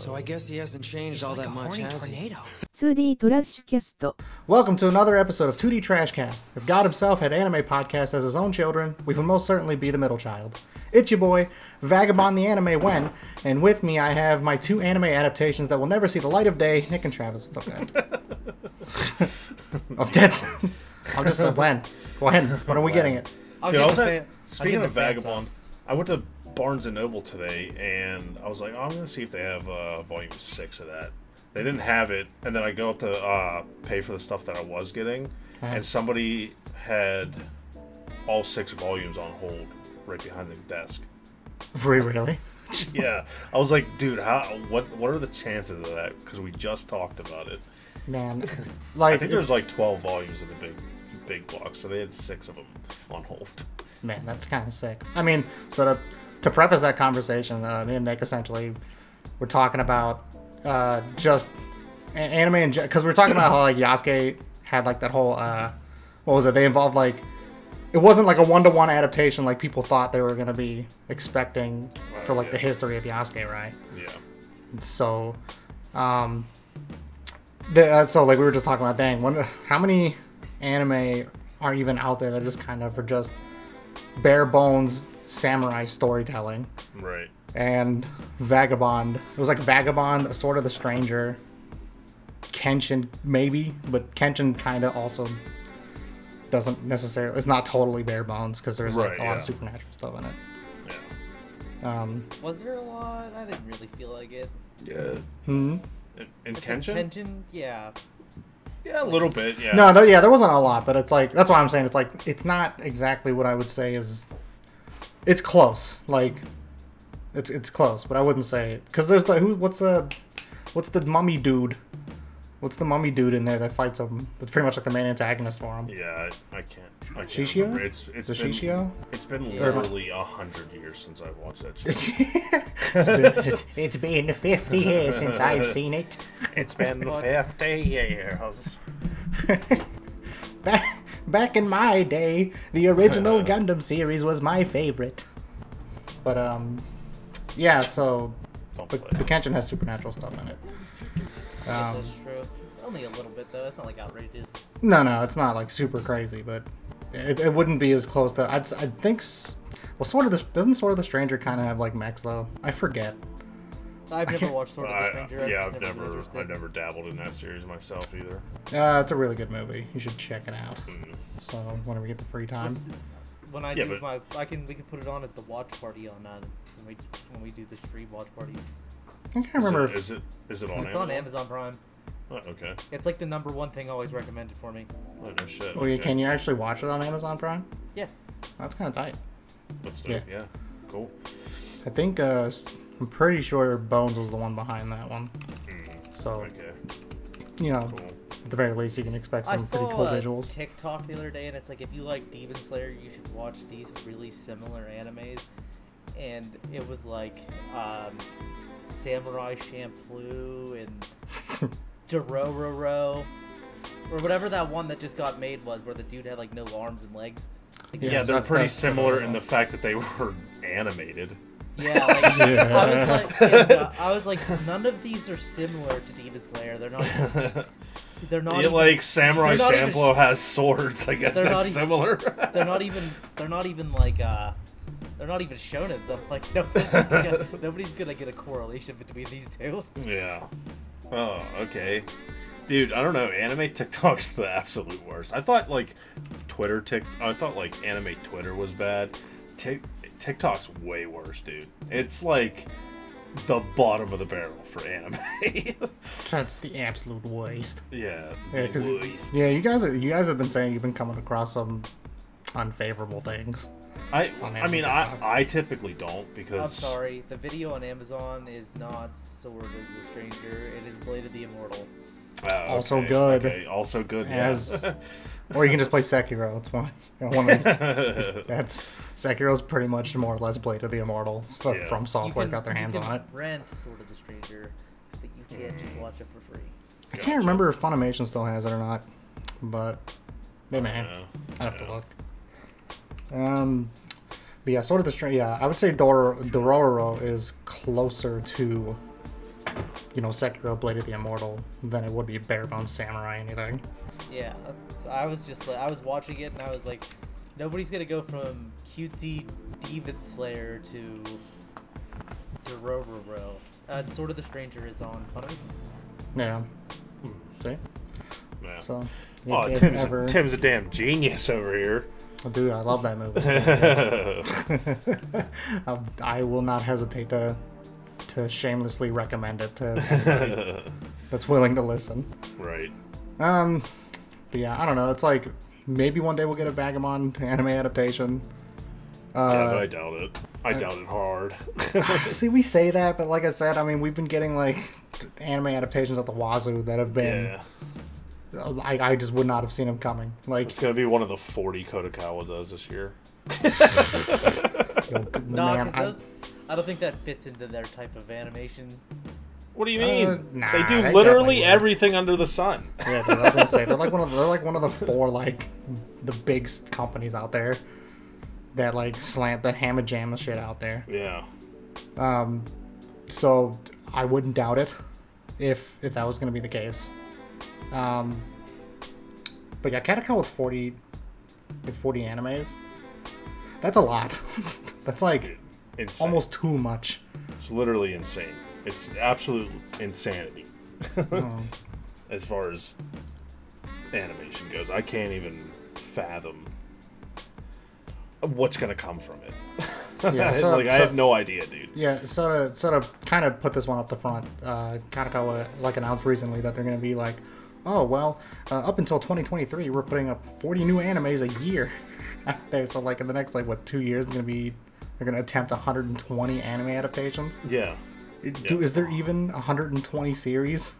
So I guess he hasn't changed all that much, has he? 2D トラッシュキャスト Welcome to another episode of 2D Trashcast. If God himself had anime podcasts as his own children, we would most certainly be the middle child. It's your boy, Vagabond the Anime When, and with me I have my two anime adaptations that will never see the light of day, Nick and Travis. What's up, guys? oh, that's... I'm just saying, when? When? When are we getting it? I'll Dude, I get was the at, fan- I'll speaking get of the fan Vagabond, I went to Barnes and Noble today, and I was like, oh, I'm gonna see if they have uh, volume six of that. They didn't have it, and then I go up to uh, pay for the stuff that I was getting, and somebody had all six volumes on hold right behind the desk. Really, really? Yeah, I was like, dude, how? What? What are the chances of that? Because we just talked about it. Man. Like I think there's like 12 volumes in the big, big box, so they had six of them on hold. Man, that's kind of sick. I mean, so to, to preface that conversation, uh, me and Nick essentially were talking about uh, just anime and because we're talking about how like Yasuke had like that whole uh, what was it? They involved like it wasn't like a one to one adaptation like people thought they were gonna be expecting for like the history of Yasuke, right? Yeah. So, um, the, uh, so like we were just talking about, dang, when, how many anime are even out there that just kind of are just bare bones samurai storytelling? Right. And Vagabond, it was like Vagabond, a Sword of the Stranger, Kenshin maybe, but Kenshin kind of also doesn't necessarily. It's not totally bare bones because there's like Right, a lot of supernatural stuff in it. Yeah. Um, Was there a lot? I didn't really feel like it. Yeah. Hmm? In, in Was it Kenshin? Yeah. Yeah, a little bit. Yeah. No, no, yeah, there wasn't a lot, but it's like that's why I'm saying it's like it's not exactly what I would say is. It's close, like, it's it's close, but I wouldn't say it because there's like who what's the, what's the mummy dude, what's the mummy dude in there that fights him? That's pretty much like the main antagonist for him. Yeah, I, I can't. I can't Shishio? remember. It's it's The been Shishio? it's been literally a hundred years since I've watched that show. it's been 50 years since I've seen it. it's been fifty years. Back back in my day, the original Gundam series was my favorite. But um, yeah, so Don't but play. the Kenshin has supernatural stuff in it. Um, that's true. Only a little bit though. It's not like outrageous. No, no, it's not like super crazy, but it, it wouldn't be as close to. I'd, I think. Well, sort of the doesn't Sword of the Stranger kind of have like mechs though. I forget. I've never watched Sword of the I, Stranger. yeah, just I've been never. I've never dabbled in that series myself either. Uh, it's a really good movie. You should check it out. Mm. So whenever we get the free time. What's- When I Yeah, do but- my, I can we can put it on as the watch party on uh, when we when we do the stream watch parties. I can't Is remember. it, if- is it is it on it's Amazon? on Amazon Prime. Oh, okay. It's like the number one thing always recommended for me. Oh, no shit. Oh, okay. can you actually watch it on Amazon Prime? Yeah. That's kind of tight. That's dope. Yeah. Yeah. Cool. I think uh, s- I'm pretty sure Bones was the one behind that one. Mm, So okay. you know, Cool. at the very least, you can expect I some saw pretty cool a visuals. TikTok the other day, and it's like if you like Demon Slayer, you should watch these really similar animes. And it was like um, Samurai Champloo and Dororo, or whatever that one that just got made was, where the dude had like no arms and legs. Like, Yeah, Yeah, they're pretty similar similar. in the fact that they were animated. Yeah, like, Yeah. I was like, and, uh, I was like, none of these are similar to Demon Slayer. They're not. They're not. Yeah, even, like Samurai they're Champloo has swords. I guess they're that's not e- similar. they're not even. They're not even like. uh They're not even shonens. I'm like, nobody's gonna, nobody's gonna get a correlation between these two. Yeah. Oh, okay. Dude, I don't know. Anime TikTok's the absolute worst. I thought like Twitter Tik. I thought like anime Twitter was bad. Tik TikTok's way worse, dude. It's like the bottom of the barrel for anime. That's the absolute waste. yeah. Yeah, because worst. yeah, you guys, you guys have been saying you've been coming across some unfavorable things. I I mean Amazon I I typically don't because I'm sorry. The video on Amazon is not Sword of the Stranger. It is Blade of the Immortal. Oh, Also okay, good. Okay, also good. As, Yeah. or you can just play Sekiro. It's fine. You know, one of these- that's Sekiro's pretty much more or less Blade of the Immortals f- Yeah. FromSoftware can, got their you hands can on it. rent Sword of the Stranger, but you can't just watch it for free. I can't remember if Funimation still has it or not, but they may. Yeah. I'd have to look. Um, but yeah, sort of the string. Yeah, I would say Dor- Dororo is closer to you know, Sekiro Blade of the Immortal than it would be Bare Bones Samurai anything. Yeah, I was just like, I was watching it and I was like, nobody's gonna go from cutesy Demon Slayer to to Dororo. Uh, Sword of the Stranger is on Funny. Yeah. See? Yeah. So. oh, if- if Tim's, ever- Tim's a damn genius over here. Oh, Dude, I love that movie. I, I will not hesitate to to shamelessly recommend it to anybody that's willing to listen. right. Um, but yeah, I don't know. It's like maybe one day we'll get a Vagabond anime adaptation. Yeah, but I Uh, doubt it. I doubt it hard. see, we say that, but like I said, I mean, we've been getting like anime adaptations at the wazoo that have been. yeah. I, I just would not have seen them coming. Like, It's gonna be one of the 40 Kadokawa does this year. yo, No, man, because I- those, I don't think that fits into their type of animation. What do you Uh, mean? nah, they do they literally everything under the sun. Yeah, dude, I was gonna say they're like one of the, they're like one of the four like the big companies out there that like slant that hammer jam the shit out there. Yeah. Um, so I wouldn't doubt it if if that was gonna be the case. Um, but yeah, Kadokawa with forty with forty animes, that's a lot. that's like Insane. almost too much. It's literally insane. It's absolute insanity Um, as far as animation goes. I can't even fathom what's gonna come from it. Yeah, so- like I have no idea, dude. Yeah, so to sort of kind of put this one up the front, uh, Kadokawa like announced recently that they're going to be like, oh well, uh, up until 2023, we're putting up 40 new animes a year out there. So like in the next like what two years, it's to be they're going to attempt 120 anime adaptations. Yeah. Do, is there even 120 series?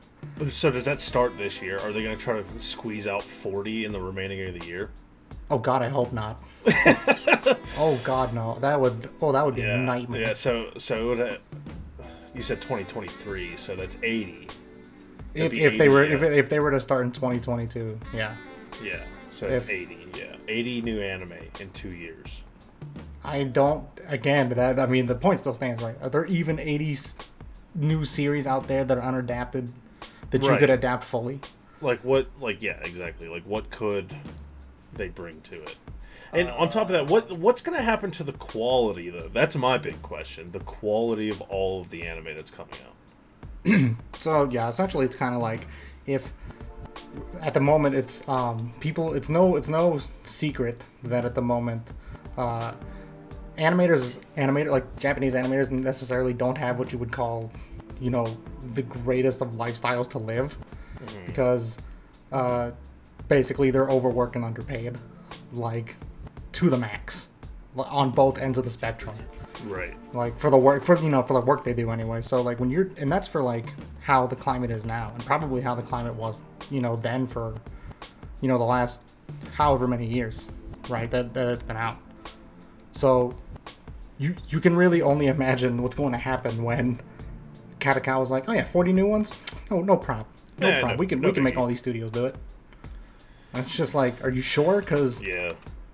So does that start this year? Are they gonna try to squeeze out 40 in the remaining of the year? Oh God, I hope not. oh God, no. That would oh that would be Yeah. a nightmare. Yeah. So so it would ha- you said 2023, so that's 80. if, if they were yeah. if, if they were to start in 2022, yeah. Yeah. So that's If- 80. Yeah. 80 new anime in two years. I don't. Again, that I mean, the point still stands, right? Are there even eighty new series out there that are unadapted that you could adapt fully? like what like yeah exactly like what could they bring to it and on top of that what what's going to happen to the quality though that's my big question the quality of all of the anime that's coming out So yeah, essentially, it's kind of like if at the moment it's um people. It's no it's no secret that at the moment. Uh, animators animator like japanese animators necessarily don't have what you would call you know the greatest of lifestyles to live because uh, basically they're overworked and underpaid like to the max on both ends of the spectrum. Right. Like for the work for you know for the work they do anyway. So like when you're and that's for like how the climate is now and probably how the climate was you know then for you know the last however many years right that, that it's been out. So you you can really only imagine what's going to happen when Kadokawa was like oh yeah 40 new ones? No no problem. No Yeah, problem. No- we can no we can make all these studios do it. It's just like are you sure? Because yeah.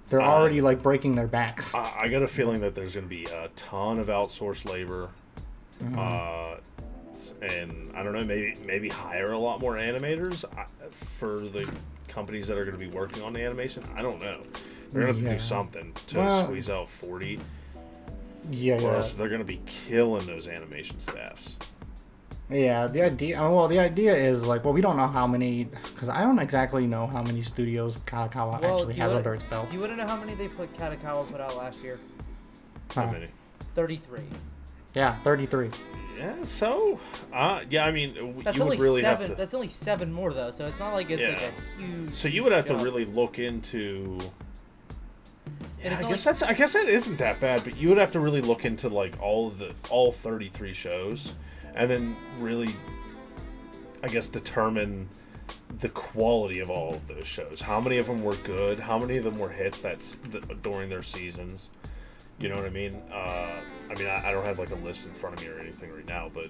they're Uh, already like breaking their backs. I, I got a feeling that there's going to be a ton of outsourced labor uh and i don't know maybe maybe hire a lot more animators uh, for the companies that are going to be working on the animation? I don't know. They're going to have to Yeah. do something to Well- squeeze out 40 yeah or yeah else they're going to be killing those animation staffs Yeah, the idea. uh, Well, the idea is like, well, we don't know how many, because I don't exactly know how many studios Kadokawa Well, actually has wanna- under its belt. Do you want to know how many they put Kadokawa put out last year? How Huh. many? 33. Yeah, thirty-three. Yeah, so uh, yeah, I mean, That's you only would really seven. have to. That's only seven more though, so it's not like it's like a huge. So you would have to really look into. And it's I guess like- that's. I guess that isn't that bad, but you would have to really look into like all of the all thirty three shows, and then really, I guess, determine the quality of all of those shows. How many of them were good? How many of them were hits? That's th- during their seasons. You know what I mean? Uh, I mean, I, I don't have like a list in front of me or anything right now, but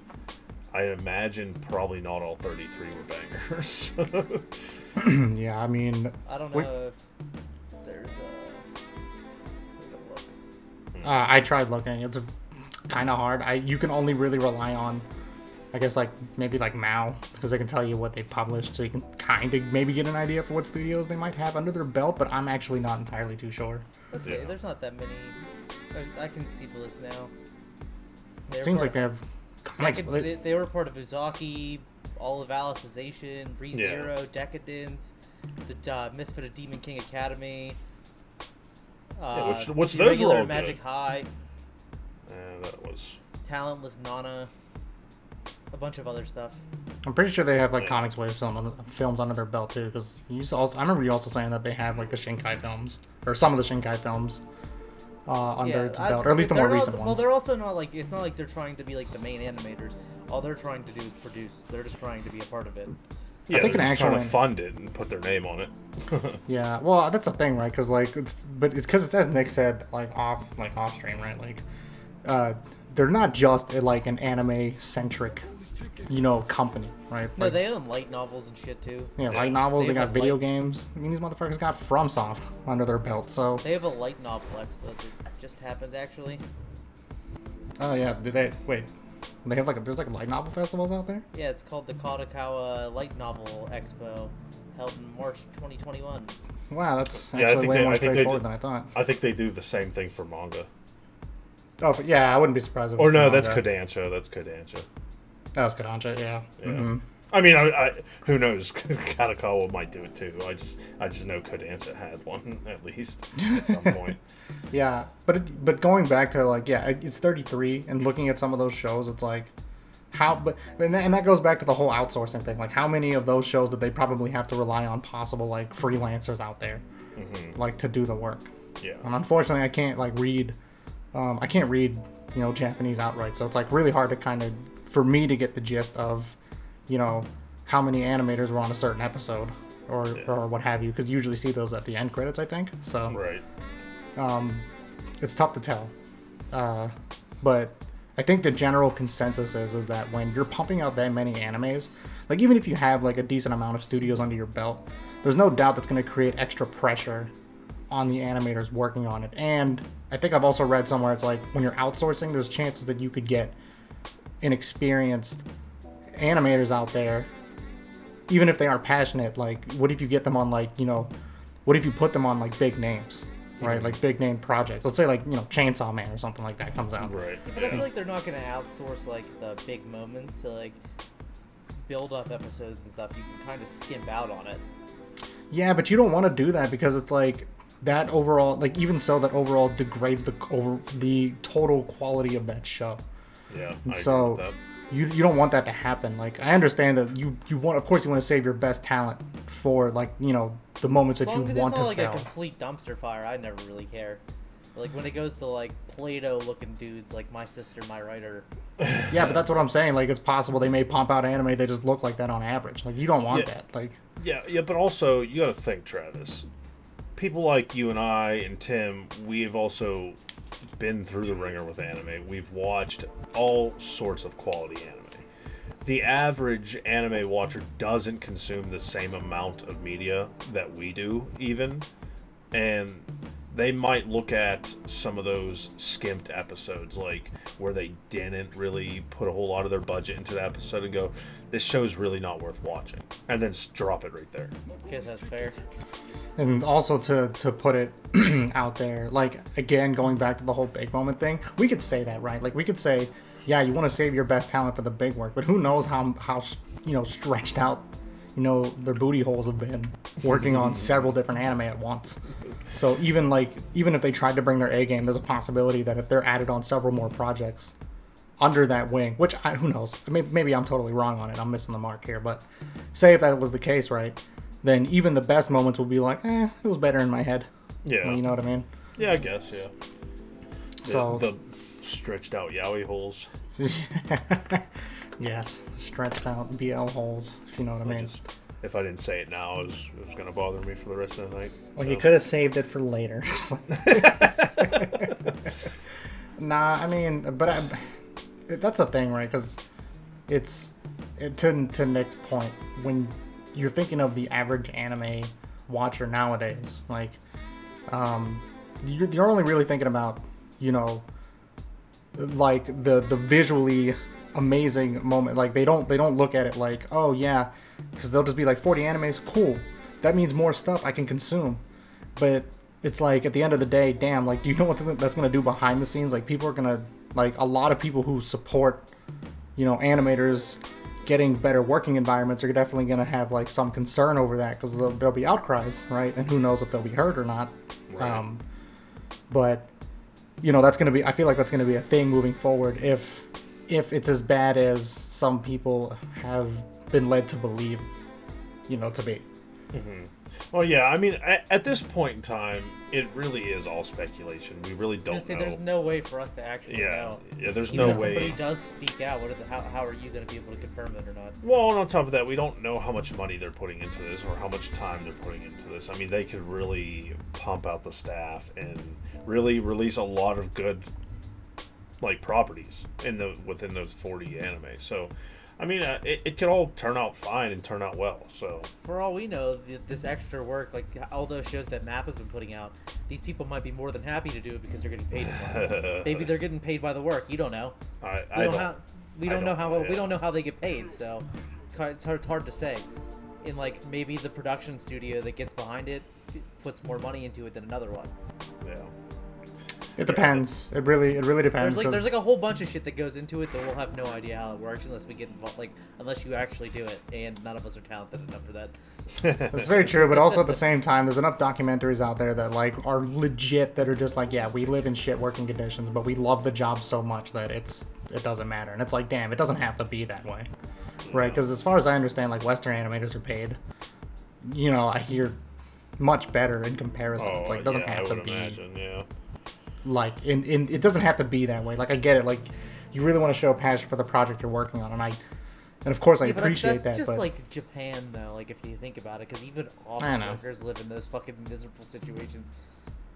I imagine probably not all 33 were bangers. yeah, I mean, I don't know Wait. if there's a. Let me look. uh, I tried looking. It's kind of hard. I you can only really rely on I guess like maybe like MAL because they can tell you what they published, so you can kind of maybe get an idea for what studios they might have under their belt. But I'm actually not entirely too sure. Okay, Yeah. there's not that many. I, I can see the list now. They Seems part like they have of- comics. Decad- they, they were part of Uzaki, all of Alicization, Yeah. ReZero, Decadence, the uh, Misfit of Demon King Academy. Uh, which- which those were Irregular all Magic good. High, And that was Talentless Nana, a bunch of other stuff. I'm pretty sure they have like Yeah. CoMix Wave Film, films under their belt too. Because you used to also, I remember you also saying that they have like the Shinkai films or some of the Shinkai films uh, under its I- belt, or at least the they're more not- recent Well, ones. they're also not like it's not like they're trying to be like the main animators. All they're trying to do is produce. They're just trying to be a part of it. Yeah. think they're an just trying to fund it and put their name on it. Yeah, well, that's the thing, right? Because like, it's but it's because it's as Nick said, like off like off stream, right? Like, uh, they're not just a, like an anime centric, you know, company, right? No, Like, they own light novels and shit too. yeah, light novels. They They, got video light- games. I mean, these motherfuckers got FromSoft under their belt. So, They have a light novel expo that just happened actually. oh yeah, did they wait? They have like a, there's like light novel festivals out there. Yeah, it's called the Kadokawa Light Novel Expo, held in March 2021. Wow, that's Yeah, I actually think way they- more I think they straightforward did- than I thought. I think they do the same thing for manga. Oh, but yeah, I wouldn't be surprised. If it Or was no, manga. that's Kodansha. That's Kodansha. That was Kodansha, yeah. Yeah. Mhm. I mean, I, I who knows? Kadokawa might do it too. I just I just know Kodansha had one at least at some point. Yeah, but it, but going back to like yeah, it's 33, and looking at some of those shows, it's like how but and that, and that goes back to the whole outsourcing thing. Like how many of those shows that they probably have to rely on possible like freelancers out there, like to do the work? Yeah. And unfortunately, I can't like read, um, I can't read you know Japanese outright, so it's like really hard to kind of for me to get the gist of, you know, how many animators were on a certain episode. Or, Yeah. or what have you, because you usually see those at the end credits, I think. So Right. um, it's tough to tell. Uh, but I think the general consensus is is that when you're pumping out that many animes, like even if you have like a decent amount of studios under your belt, there's no doubt that's going to create extra pressure on the animators working on it. And I think I've also read somewhere it's like when you're outsourcing, there's chances that you could get inexperienced animators out there even if they aren't passionate like what if you get them on like you know what if you put them on like big names right mm-hmm. like big name projects let's say like you know chainsaw man or something like that comes out Right. But I feel like they're not gonna outsource like the big moments, so like build up episodes and stuff. You can kind of skimp out on it. yeah but you don't want to do that because it's like that overall like even so that overall degrades the over the total quality of that show Yeah. I agree so with that. You you don't want that to happen. Like I understand that you you want, of course, you want to save your best talent for like you know the moments that you long as it's want not to like sell. a complete dumpster fire, I never really care. Like when it goes to like Play-Doh looking dudes like my sister, my writer. Yeah, but that's what I'm saying. Like it's possible they may pump out anime they just look like that on average. Like you don't want Yeah. that. Like Yeah, yeah, but also you got to think, Travis. People like you and I and Tim, we've also been through the ringer with anime. We've watched all sorts of quality anime. The average anime watcher doesn't consume the same amount of media that we do, even, and they might look at some of those skimped episodes, like where they didn't really put a whole lot of their budget into the episode, and go, "This show's really not worth watching," and then s- drop it right there. I Guess that's fair. and also to to put it out there like again going back to the whole big moment thing we could say that right like we could say yeah you want to save your best talent for the big work but who knows how how you know stretched out you know their booty holes have been working on several different anime at once. So even like even if they tried to bring their a game there's a possibility that if they're added on several more projects under that wing which I, who knows? Maybe, maybe i'm totally wrong on it. I'm missing the mark here but say if that was the case right then even the best moments will be like eh it was better in my head. Yeah, you know what i mean? Yeah, I guess, yeah. The- So- the stretched out yaoi holes. yes stretched out bl holes if you know what i mean just, if I didn't say it now, it was, it was gonna bother me for the rest of the night. well so. you could have saved it for later nah i mean but I, that's the thing right because it's it, to, to nick's point when you're thinking of the average anime watcher nowadays like um you're, you're only really thinking about you know like the the visually amazing moment. Like they don't they don't look at it like, oh yeah, because they'll just be like 40 animes, cool. That means more stuff I can consume. But it's like at the end of the day, damn, like do you know what that's gonna do behind the scenes? Like people are gonna like a lot of people who support, you know, animators getting better working environments are definitely gonna have like some concern over that because there'll, there'll, be outcries, right? And who knows if they'll be heard or not. Right. Um, but you know that's gonna be. I feel like that's gonna be a thing moving forward if if it's as bad as some people have been led to believe, you know, to be. Mm-hmm. Well, yeah. I mean, at, at, this point in time, it really is all speculation. We really don't say know. There's no way for us to actually yeah, know. Yeah, there's Even no if way. Somebody does speak out. What are the, how, how are you going to be able to confirm that or not? Well, and on top of that, we don't know how much money they're putting into this or how much time they're putting into this. I mean, they could really pump out the staff and really release a lot of good like properties in the within those 40 anime. So I mean, uh, it, it could all turn out fine and turn out well. So for all we know, th- this extra work, like all those shows that Map has been putting out, these people might be more than happy to do it because they're getting paid. Maybe they're getting paid by the work. You don't know. I, I we don't, don't, ha- we don't, don't know how yeah. we don't know how they get paid. So it's hard, it's hard, it's hard to say. In like maybe the production studio that gets behind it puts more money into it than another one. Yeah. It depends. It really, it really depends. There's like, there's like a whole bunch of shit that goes into it that we'll have no idea how it works unless we get involved. Like, unless you actually do it, and none of us are talented enough for that. That's very true, but also at the same time, there's enough documentaries out there that like are legit that are just like, yeah, we live in shit working conditions, but we love the job so much that it's it doesn't matter. And it's like, damn, it doesn't have to be that way, right? Because as far as I understand, like Western animators are paid. You know, I hear much better in comparison. Oh, it's like it doesn't yeah, have to be. Imagine, yeah like in, in it doesn't have to be that way. Like i get it. Like you really want to show passion for the project you're working on and i and of course i yeah, appreciate that's that just but like japan though like if you think about it because even office workers live in those fucking miserable situations.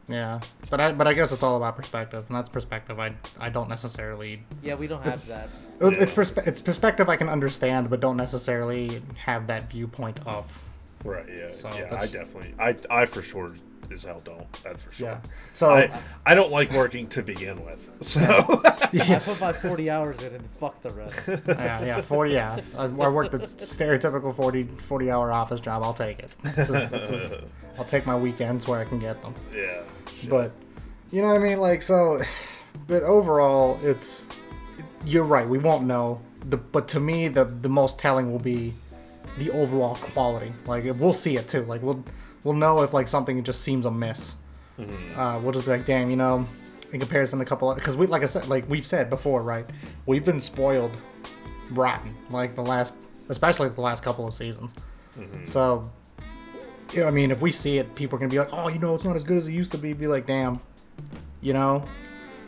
Yeah but i but i guess it's all about perspective and that's perspective. I i don't necessarily yeah we don't have it's, that. it's, yeah. it's, perspe- it's perspective i can understand but don't necessarily have that viewpoint of right yeah so yeah i definitely i i for sure as hell don't. That's for sure. Yeah. So I, I don't like working to begin with. So yes. I put my forty hours in and fuck the rest. yeah, yeah, forty. Yeah, I, I work the stereotypical 40, 40 hour office job. I'll take it. This is, this is, I'll take my weekends where I can get them. Yeah. Sure. But you know what I mean? Like so, but overall, it's you're right. We won't know. The but to me, the the most telling will be the overall quality. Like we'll see it too. Like we'll we'll know if like something just seems amiss. Mm-hmm. Uh, we'll just be like, damn, you know, in comparison to a couple, because we like I said, like we've said before, right? We've been spoiled rotten, like the last, especially the last couple of seasons. Mm-hmm. So, yeah, I mean, if we see it, people are gonna be like, oh, you know, it's not as good as it used to be. Be like, damn, you know.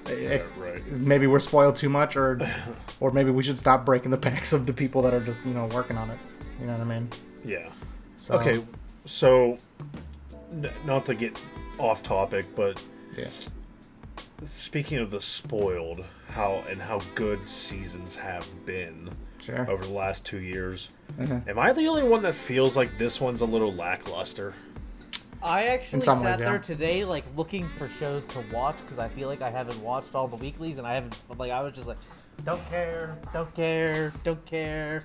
Yeah, it, right. Maybe we're spoiled too much, or, or maybe we should stop breaking the backs of the people that are just you know working on it. You know what I mean? Yeah. So, okay, so n- not to get off topic, but yeah. Speaking of the spoiled, how and how good seasons have been sure. over the last two years, mm-hmm. am I the only one that feels like this one's a little lackluster? I actually sat ways, yeah. there today, like looking for shows to watch because I feel like I haven't watched all the weeklies, and I haven't. Like I was just like, don't care, don't care, don't care.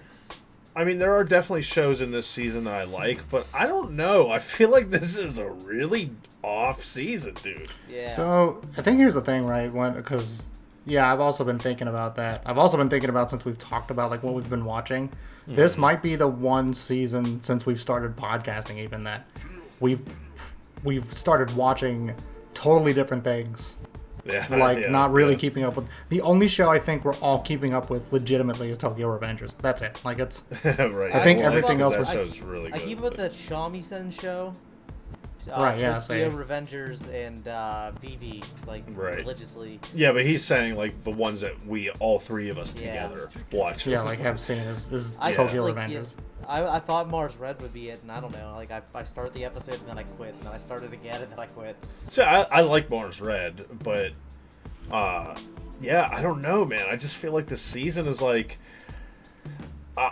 I mean, there are definitely shows in this season that I like, but I don't know. I feel like this is a really off season, dude. Yeah. So I think here's the thing, right? When because yeah, I've also been thinking about that. I've also been thinking about since we've talked about like what we've been watching. Mm-hmm. This might be the one season since we've started podcasting, even that we've we've started watching totally different things yeah, like yeah, not really yeah. keeping up with. The only show I think we're all keeping up with legitimately is Tokyo Revengers. That's it. Like it's. right. I think I everything else. That was, show's really good. I keep up with that Shamisen show. Uh, right. Yeah. Tokyo Revengers and uh, Vivy like right. religiously. Yeah, but he's saying like the ones that we all three of us Yeah. together watch. Yeah, like have seen is, is I Tokyo like, Revengers. yeah, I, I thought Mars Red would be it, and I don't know. Like I, I start the episode and then I quit, and then I started again and then I quit. So I, I like Mars Red, but uh, yeah, I don't know, man. I just feel like the season is like.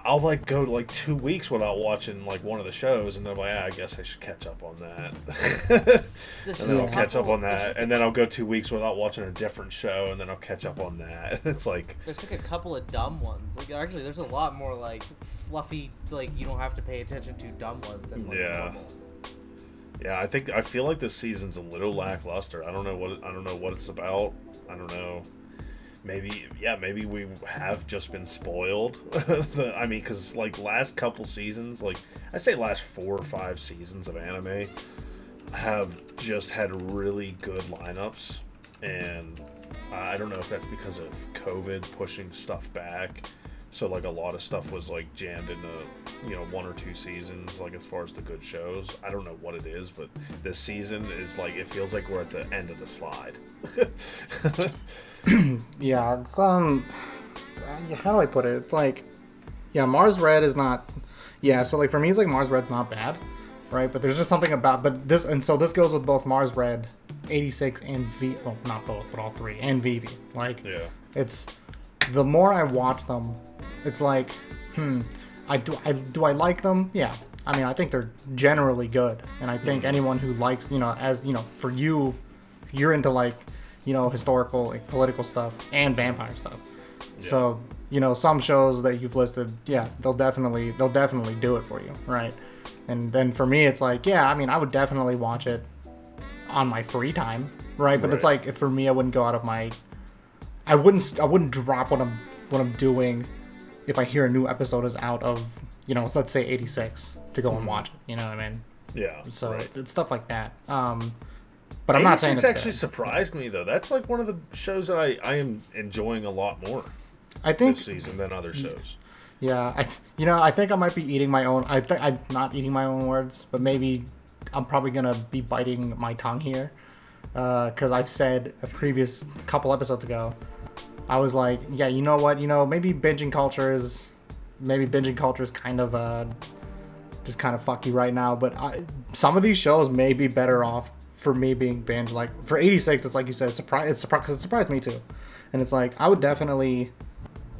I'll like go like two weeks without watching like one of the shows, and then I'm like, ah, I guess I should catch up on that. And then I'll catch up on that, and then I'll go two weeks without watching a different show, and then I'll catch up on that. It's like, There's like a couple of dumb ones. Like actually, there's a lot more like fluffy, like you don't have to pay attention to dumb ones than like Yeah. normal. yeah, I think I feel like this season's a little lackluster. I don't know what I don't know what it's about. I don't know. Maybe yeah, maybe we have just been spoiled. the, I mean, because like last couple seasons, like I say last four or five seasons of anime, have just had really good lineups, and I don't know if that's because of COVID pushing stuff back. So like a lot of stuff was like jammed into you know one or two seasons. Like as far as the good shows, I don't know what it is, but this season is like it feels like we're at the end of the slide. Yeah, it's um, how do I put it? It's like, yeah, Mars Red is not. Yeah, so like for me, it's like Mars Red's not bad, right? But there's just something about but this and so this goes with both Mars Red, 86 and V. Well, not both, but all three and Vivy. Like, yeah. it's the more I watch them, it's like, hmm, I do I do I like them? Yeah. I mean, I think they're generally good, and I think anyone who likes, you know, as you know, for you, you're into like, you know, historical, like, political stuff and vampire stuff. So, you know, some shows that you've listed, yeah, they'll definitely they'll definitely do it for you, right? And then for me, it's like, yeah, I mean, I would definitely watch it on my free time, right? But it's like if for me, I wouldn't go out of my I wouldn't I wouldn't drop what I'm what I'm doing if I hear a new episode is out of you know let's say 86 to go and watch it. You know what I mean? Yeah. So right. it's stuff like that. Um, but I'm not saying 86 it's actually bad. surprised me though. That's like one of the shows that I, I am enjoying a lot more I think this season than other shows. yeah. I th- you know I think I might be eating my own. I think I'm not eating my own words, but maybe I'm probably gonna be biting my tongue here because I've said a previous couple episodes ago. I was like, yeah, you know what? You know, maybe binging culture is maybe binging culture is kind of uh just kind of fucky right now. But I, some of these shows may be better off for me being binge. Like for 86, it's like you said, it's surprise. It's surprise it surprised me too. And it's like I would definitely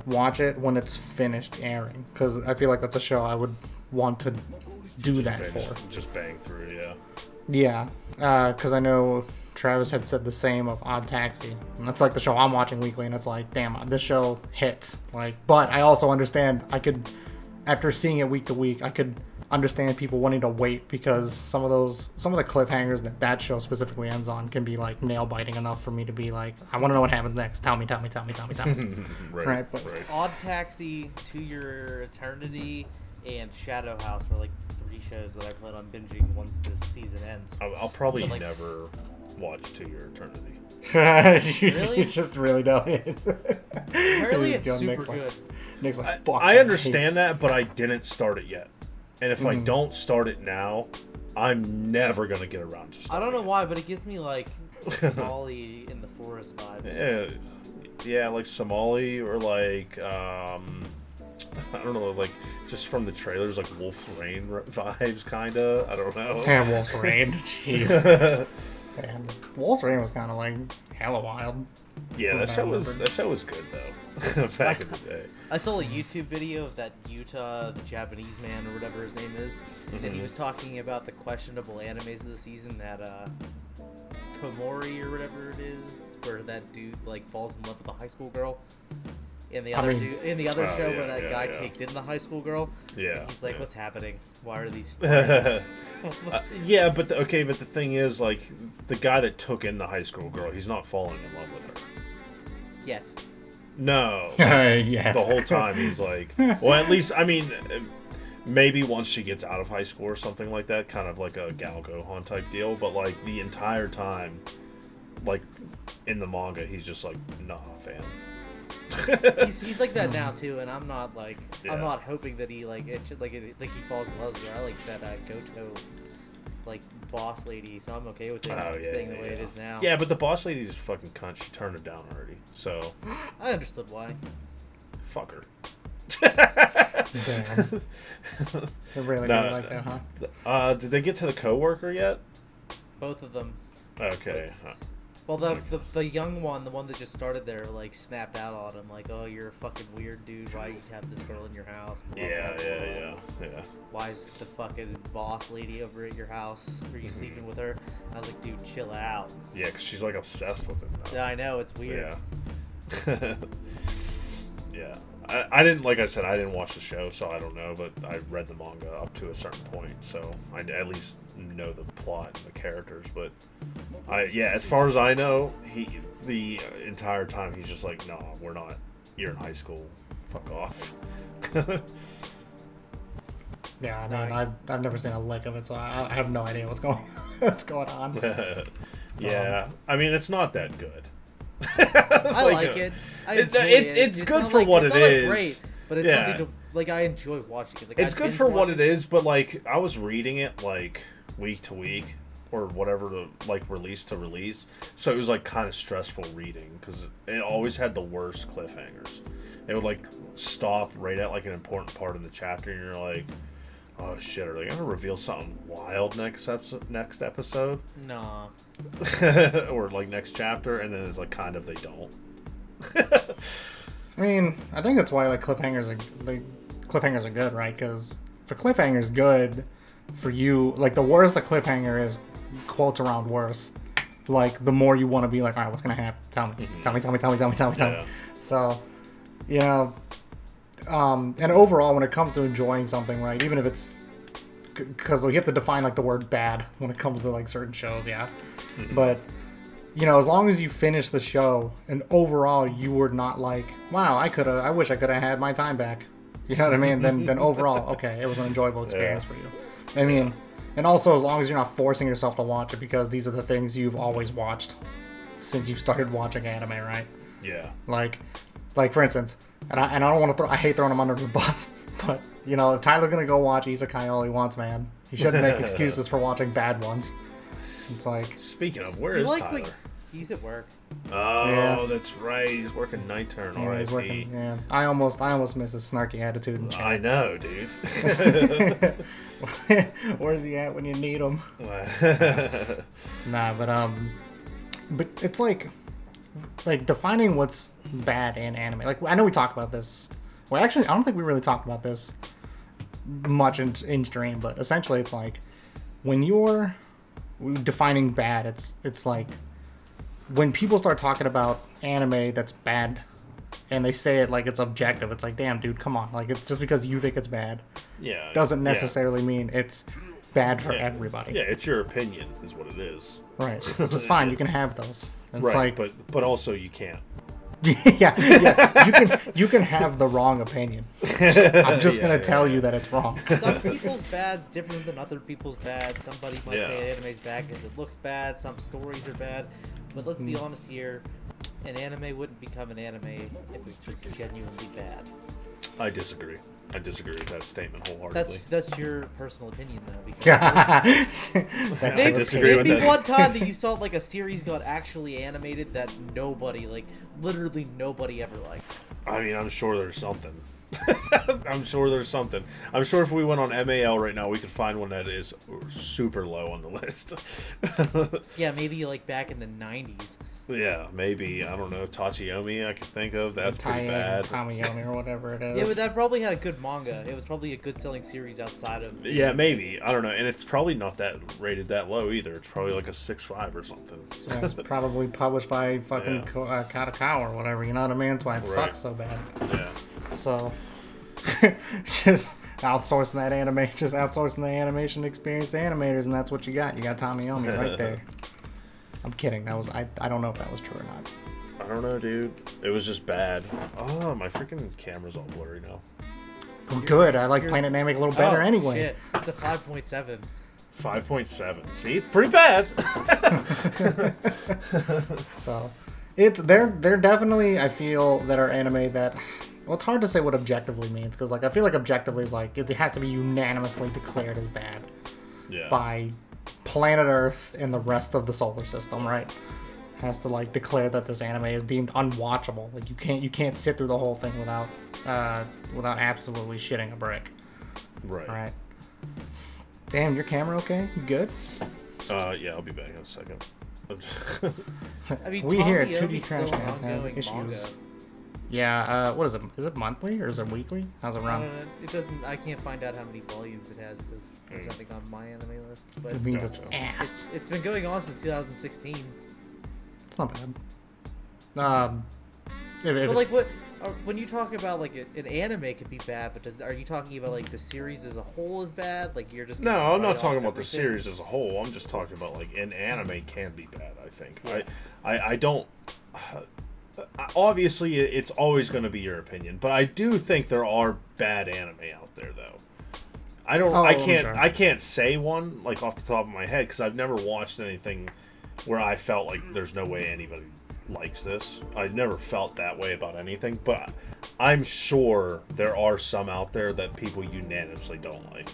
watch it when it's finished airing because I feel like that's a show I would want to do that Bang- for. Just bang through, yeah. Yeah, because I know Travis had said the same of Odd Taxi, and that's like the show I'm watching weekly, and it's like, damn, this show hits. Like, but I also understand I could, after seeing it week to week, I could understand people wanting to wait because some of those, some of the cliffhangers that that show specifically ends on can be like nail biting enough for me to be like, I want to know what happens next. Tell me, tell me, tell me, tell me, tell me. Right. Right, but- right. Odd Taxi, To Your Eternity, and Shadow House are like three shows that I plan on binging once this season ends. I'll, I'll probably But, like- never watch To Your Eternity. really? It's just really don't. Apparently, it's super Nick's like, good. Nick's like, I, fuck. I hate understand that, but I didn't start it yet. And if I Mm. don't start it now, I'm never gonna get around to I don't know why, but it gives me like Somali in the forest vibes. Yeah, yeah, like Somali or like um, I don't know, like just from the trailers, like Wolf Rain vibes, kinda. I don't know. Yeah, Wolf's Rain. Jeez. Man, Wolf's Rain was kind of like hella wild. yeah, that show was that show was good though. Back in the day. I saw a YouTube video of that Yuta, the Japanese man or whatever his name is, and he Mhm. was talking about the questionable animes of the season that uh, Komori or whatever it is, where that dude like falls in love with a high school girl. In the I other mean- dude, in the other Oh, show yeah, where that yeah, guy yeah. takes in the high school girl, Yeah. he's like, yeah. "What's happening? Why are these?" Uh, yeah, but the, okay, but the thing is, like, the guy that took in the high school girl, he's not falling in love with her. Yet, No, yeah. the whole time he's like, well, at least I mean, maybe once she gets out of high school or something like that, kind of like a Gal Gohan type deal. But like the entire time, like in the manga, he's just like, nah, fam. he's, he's like that now too, and I'm not like Yeah. I'm not hoping that he like it should, like it, like he falls in love with her. I like that uh, Goto like boss lady, so I'm okay with it Oh, yeah, staying the way it yeah. is now. Yeah, but the boss lady's a fucking cunt. She turned it down already. So I understood why. fuck her. Damn. They're really No, good like that, huh? Uh, did they get to the coworker yet? Both of them. Okay. Well, the, the the young one, the one that just started there, like snapped out on him, like, "Oh, you're a fucking weird dude. Why you have this girl in your house?" Blah, Yeah, blah, yeah, blah, yeah, yeah. Why is the fucking boss lady over at your house? Are you mm-hmm. sleeping with her? I was like, dude, chill out. Yeah, because she's like obsessed with him now. Yeah, I know it's weird. Yeah. yeah. I, I didn't, like I said, I didn't watch the show, so I don't know, but I read the manga up to a certain point, so I at least know the plot and the characters. But I, yeah, as far as I know, he the entire time he's just like, no, we're not. You're in high school. Fuck off. Yeah, I mean, I've, I've never seen a lick of it, so I, I have no idea what's going what's going on. yeah, um, I mean, it's not that good. I Like, like, it. I it- it- it. it's good for like- what it not, like, great, but it's Yeah. something to like. I enjoy watching it. Like, it's I good for what it is, but like I was reading it like week to week or whatever to like release to release, so it was like kind of stressful reading because it always had the worst cliffhangers. It would like stop right at like an important part in the chapter, and you're like, "Oh shit, are they gonna reveal something wild next episode?" Next episode, Nah. Or like next chapter, and then it's like kind of they don't. I mean, I think that's why like cliffhangers are like cliffhangers are good, right? Because for cliffhangers, good for you. Like the worse the cliffhanger is, quotes around worse. Like the more you want to be like, all right, what's gonna happen? Tell me, mm-hmm. tell me, tell me, tell me, tell me, tell me, tell me. Yeah. So, you know, um, and overall, when it comes to enjoying something, right, even if it's because you have to define like the word bad when it comes to like certain shows, yeah. But you know, as long as you finish the show and overall you were not like, wow, I could have, I wish I could have had my time back. You know what I mean? then, then overall, okay, it was an enjoyable experience Yeah. for you. I mean, and also as long as you're not forcing yourself to watch it because these are the things you've always watched since you started watching anime, right? Yeah. Like, like for instance, and I, and I don't want to throw, I hate throwing him under the bus, but you know, if Tyler's gonna go watch Isekai all he wants, man, he shouldn't make excuses for watching bad ones. It's like, Speaking of, where You is like Tyler? what- He's at work. Oh, Yeah. that's right. He's working night turn. you know, he's working. Yeah, I almost, I almost miss his snarky attitude and I know, dude. Where's he at when you need him? Nah, but um, but it's like, like defining what's bad in anime. Like I know we talked about this. Well, actually, I don't think we really talked about this much in in stream. But essentially, it's like when you're defining bad, it's it's like when people start talking about anime that's bad. And they say it like it's objective. It's like, damn, dude, come on! Like, it's just because you think it's bad yeah. doesn't yeah. necessarily mean it's bad for Yeah. everybody. Yeah, it's your opinion, is what it is. Right. Which is fine. You can have those. It's right, like, but but also you can't. yeah, yeah. You can you can have the wrong opinion. I'm just Yeah, gonna yeah, tell yeah. you that it's wrong. Some people's bad's different than other people's bad. Somebody might Yeah. say anime's bad because it looks bad. Some stories are bad. But let's Mm. be honest here. An anime wouldn't become an anime if it was just genuinely bad. I disagree. I disagree with that statement wholeheartedly. that's that's your personal opinion though. Because That's Name, your disagree with name that. one time that you saw like a series got actually animated that nobody, like literally nobody ever liked. I mean, I'm sure there's something. I'm sure there's something. I'm sure if we went on MAL right now, we could find one that is super low on the list. Yeah, maybe like back in the '90s. Yeah, maybe. I don't know. Tamayomi. I could think of. That's pretty bad. Tommy Yomi or whatever it is. Yeah, but that probably had a good manga. It was probably a good selling series outside of. Yeah, maybe. I don't know. And it's probably not that rated that low either. It's probably like a six five or something. Yeah, it's probably published by fucking Yeah. Ko- uh, Kadokawa or whatever. You know what I mean? That's why it Right. sucks so bad. yeah. So, just outsourcing that anime, just outsourcing the animation experience to animators, and that's what you got. You got Tamayomi right there. I'm kidding. That was I. I don't know if that was true or not. I don't know, dude. It was just bad. Oh, my freaking camera's all blurry now. Well, good. I like you're- Planet Namek a little better Oh, anyway. Shit. It's a 5.7. 5.7. See? it's Pretty bad. So, it's they're they're definitely I feel that are anime that. Well, it's hard to say what objectively means because like I feel like objectively is like it has to be unanimously declared as bad yeah. by planet Earth and the rest of the solar system, right? Has to like declare that this anime is deemed unwatchable. Like you can't you can't sit through the whole thing without uh without absolutely shitting a brick. Right. All right. Damn, your camera okay? You good? Uh, yeah, I'll be back in a second. I mean, We Tom here at 2D still Trash an Cast have issues. manga. Yeah, uh, what is it? Is it monthly or is it weekly? How's it run? don't. It doesn't. I can't find out how many volumes it has because there's Mm. nothing on my anime list. But It means it's Gotcha. ass. it's, it's been going on since 2016. It's not bad. Um, if, if But like, what uh, when you talk about like a, an anime could be bad, but does are you talking about like the series as a whole is bad? Like you're just No, I'm not talking about the series as a whole. I'm just talking about like an anime can be bad. I think. I, I, I don't. Uh, obviously, it's always going to be your opinion, but I do think there are bad anime out there, though. I don't. Oh, I can't. sure. I can't say one like off the top of my head because I've never watched anything where I felt like there's no way anybody likes this. I never felt that way about anything, but I'm sure there are some out there that people unanimously don't like.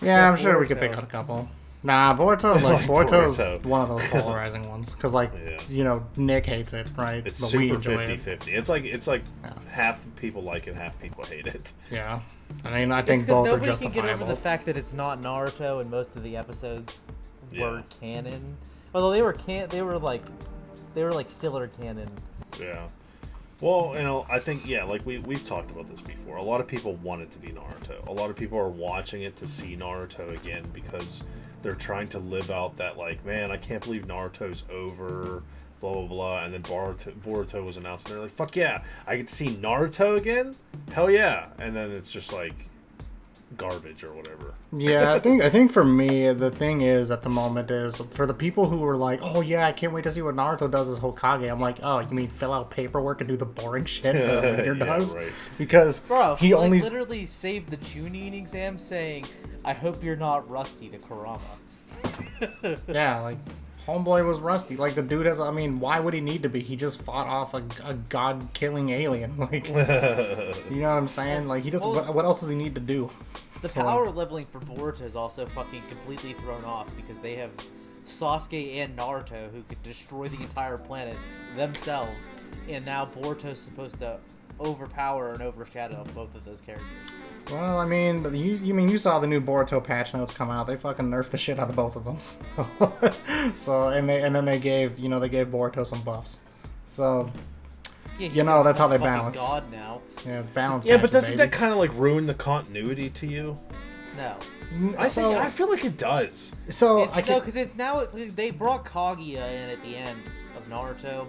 yeah, I'm sure we could pick Boruto. out a couple. Nah, Boruto, like, Like Boruto's Boruto. one of those polarizing ones. Because, like, Yeah. you know, Nick hates it, right? It's But super enjoy 50 it. It's like it's like Yeah. half people like it, half people hate it. Yeah. I mean, I It's think because both are nobody can justifiable. get over the fact that it's not Naruto, and most of the episodes Yeah. were canon. Although they were can, they were like, they were like filler canon. Yeah. Well, you know, I think yeah, like we we've talked about this before. A lot of people want it to be Naruto. A lot of people are watching it to see Naruto again because they're trying to live out that like, man, I can't believe Naruto's over, blah blah blah. And then Boruto, Boruto was announced, and they're like, fuck yeah, I get to see Naruto again. Hell yeah! And then it's just like garbage or whatever. Yeah, I think I think for me the thing is at the moment is for the people who are like, oh yeah, I can't wait to see what Naruto does as Hokage. I'm like, oh, you mean fill out paperwork and do the boring shit that a leader Yeah, does? right. Because Bro, he he like, only literally saved the Chunin exam, saying, "I hope you're not rusty to Kurama." yeah, like homeboy was rusty. Like the dude has. I mean, why would he need to be? He just fought off a, a god killing alien. Like, you know what I'm saying? Like he just. Well- what, what else does he need to do? The So, power leveling for Boruto is also fucking completely thrown off because they have Sasuke and Naruto who could destroy the entire planet themselves, and now Boruto's supposed to overpower and overshadow both of those characters. Well, I mean, you, you mean you saw the new Boruto patch notes come out? They fucking nerfed the shit out of both of them. So, so and they and then they gave you know they gave Boruto some buffs. So Yeah, You know, that's how they fucking balance. God now. yeah, it's balance. Yeah, but doesn't baby. that kind of like ruin the continuity to you? No, I so, think I feel like it does. so it's, I no, because it's now they brought Kaguya in at the end of Naruto.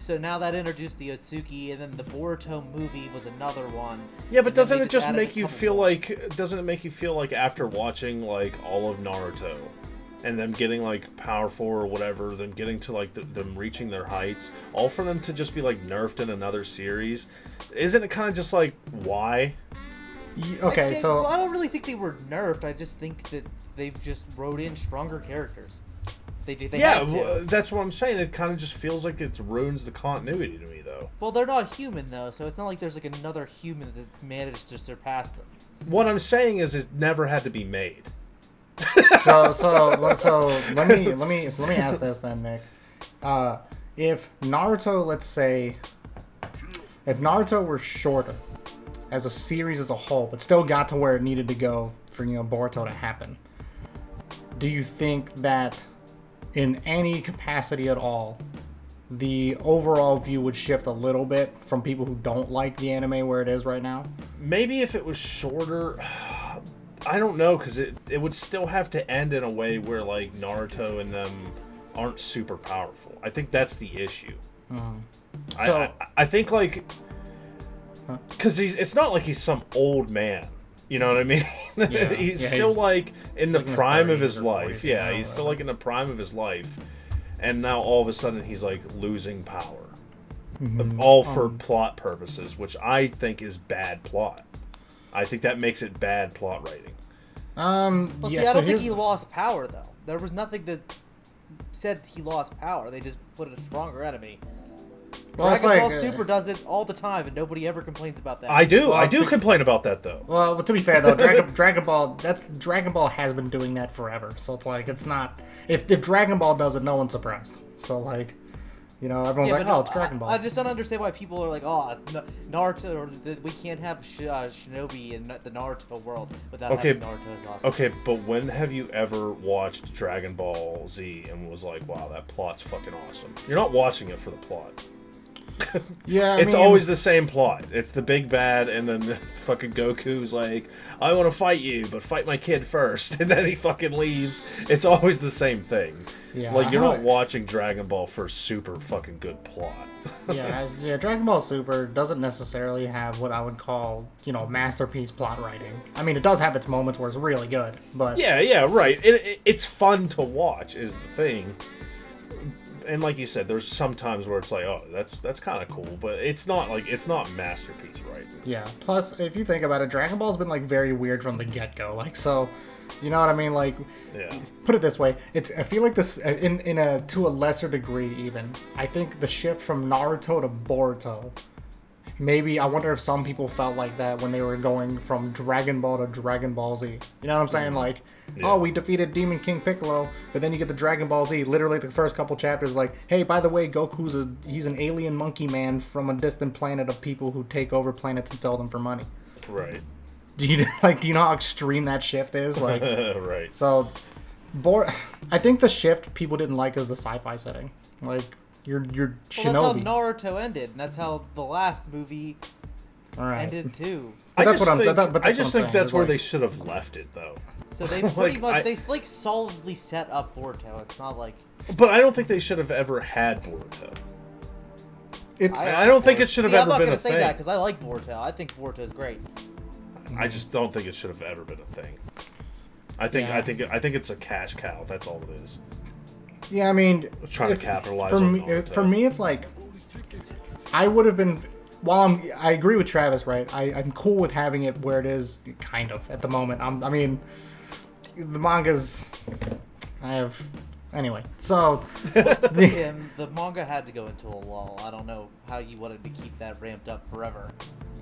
So now that introduced the Otsuki, and then the Boruto movie was another one. Yeah, but doesn't it just added make you feel more. like doesn't it make you feel like after watching like all of Naruto and them getting like powerful or whatever, them getting to like the, them reaching their heights, all for them to just be like nerfed in another series, isn't it kind of just like why? y- I okay, think- so well, I don't really think they were nerfed. I just think that they've just wrote in stronger characters. They did. They yeah, had to. well, that's what I'm saying. It kind of just feels like it ruins the continuity to me, though. Well, they're not human though, so it's not like there's like another human that managed to surpass them. What I'm saying is, it never had to be made. so so so let me let me so let me ask this then, Nick. Uh, if Naruto, let's say, if Naruto were shorter as a series as a whole, but still got to where it needed to go for you know Boruto to happen, do you think that in any capacity at all, the overall view would shift a little bit from people who don't like the anime where it is right now? Maybe if it was shorter, I don't know, because it it would still have to end in a way where like Naruto and them aren't super powerful. I think that's the issue. Mm-hmm. I, So- I, I think like because he's it's not like he's some old man. You know what I mean? Yeah. he's Yeah, still he's- like in the like in prime of his life. Yeah, yeah, he's still like in the prime of his life, and now all of a sudden he's like losing power, Mm-hmm. all for Um, plot purposes, which I think is bad plot. I think that makes it bad plot writing. Um, Well, yeah, see, I so don't think he lost power though. There was nothing that said he lost power. They just put a stronger enemy. Well, it's Dragon Ball like, uh, Super does it all the time, and nobody ever complains about that. I do, Well, I do complain about that though. Well, to be fair though, Dragon, Dragon Ball that's Dragon Ball has been doing that forever. So it's like it's not if if Dragon Ball does it, no one's surprised. So like, You know, everyone's Yeah, like, but "Oh, it's Dragon Ball." I, I just don't understand why people are like, oh, Naruto, or the, we can't have Sh- uh, Shinobi in the Naruto world without Okay, having Naruto awesome. Okay, but when have you ever watched Dragon Ball Z and was like, "Wow, that plot's fucking awesome"? You're not watching it for the plot. yeah, I it's mean, always the same plot. It's the big bad, and then fucking Goku's like, "I want to fight you, but fight my kid first. and then he fucking leaves. It's always the same thing. Yeah, like you're not watching Dragon Ball for a super fucking good plot. yeah, as, yeah, Dragon Ball Super doesn't necessarily have what I would call, you know, masterpiece plot writing. I mean, it does have its moments where it's really good, but Yeah, yeah, right. It, it, it's fun to watch, is the thing. And like you said, there's some times where it's like, oh, that's that's kind of cool, but it's not like it's not masterpiece, right? Yeah. Plus, if you think about it, Dragon Ball's been like very weird from the get go. Like, so, you know what I mean? Like, Yeah. put it this way: it's I feel like this in in a to a lesser degree even. I think the shift from Naruto to Boruto. Maybe I wonder if some people felt like that when they were going from Dragon Ball to Dragon Ball Z. You know what I'm saying? Mm-hmm. Like, Yeah. oh, we defeated Demon King Piccolo, but then you get the Dragon Ball Z. Literally, the first couple chapters, like, hey, by the way, Goku's a he's an alien monkey man from a distant planet of people who take over planets and sell them for money. Right. Do you like? Do you know how extreme that shift is? Like, right. so, Bor- I think the shift people didn't like is the sci-fi setting. Like, you're you're Well, Shinobi. that's how Naruto ended, and that's how the last movie All right. ended too. But I that's just what I'm- think, that- but I that's just I'm think saying, that's is where like- they should have left it, though. So they pretty Like, much I- they like solidly set up Boruto. It's not like But I don't think they should have ever had Boruto. It's I, I don't think it should have See, I'm ever not been gonna a say thing. that because I like Boruto. I think Boruto is great. I just don't think it should have ever been a thing. I think Yeah. I think I think it's a cash cow. That's all it is. Yeah. I mean, trying to if- capitalize for on me. Naruto. For me, it's like I would have been. While I'm, I agree with Travis, right? I, I'm cool with having it where it is, kind of at the moment. I'm, I mean, the manga's. I have. Anyway, so the, And the manga had to go into a lull. I don't know how you wanted to keep that ramped up forever.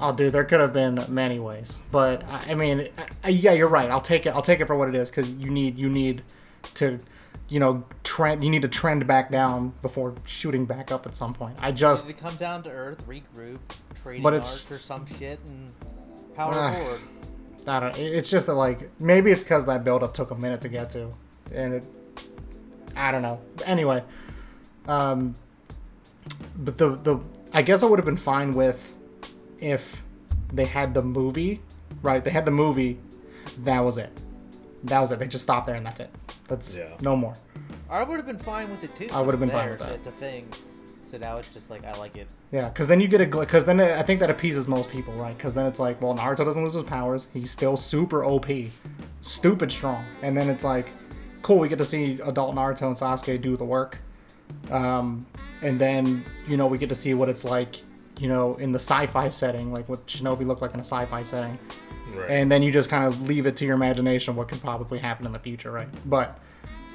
Oh, dude, there could have been many ways, but I I mean, I, yeah, you're right. I'll take it. I'll take it for what it is because you need you need to, you know, trend. You need to trend back down before shooting back up at some point. I just They come down to earth, regroup, trading But it's- or some shit, and power Ah. forward. I don't. it- It's just that like maybe it's because that build up took a minute to get to, and it. I don't know. Anyway, um, but the the I guess I would have been fine with if they had the movie, right? They had the movie. That was it. That was it. They just stopped there and that's it. That's Yeah. no more. I would have been fine with it too. I would have been there, fine with that. so. It's a thing. So now it's just like I like it. Yeah, because then you get a because then it, I think that appeases most people, right? Because then it's like, well, Naruto doesn't lose his powers. He's still super OP, stupid strong. And then it's like, cool, we get to see adult Naruto and Sasuke do the work. Um, and then you know we get to see what it's like, you know, in the sci-fi setting, like what Shinobi looked like in a sci-fi setting. Right. And then you just kind of leave it to your imagination what could probably happen in the future, right? But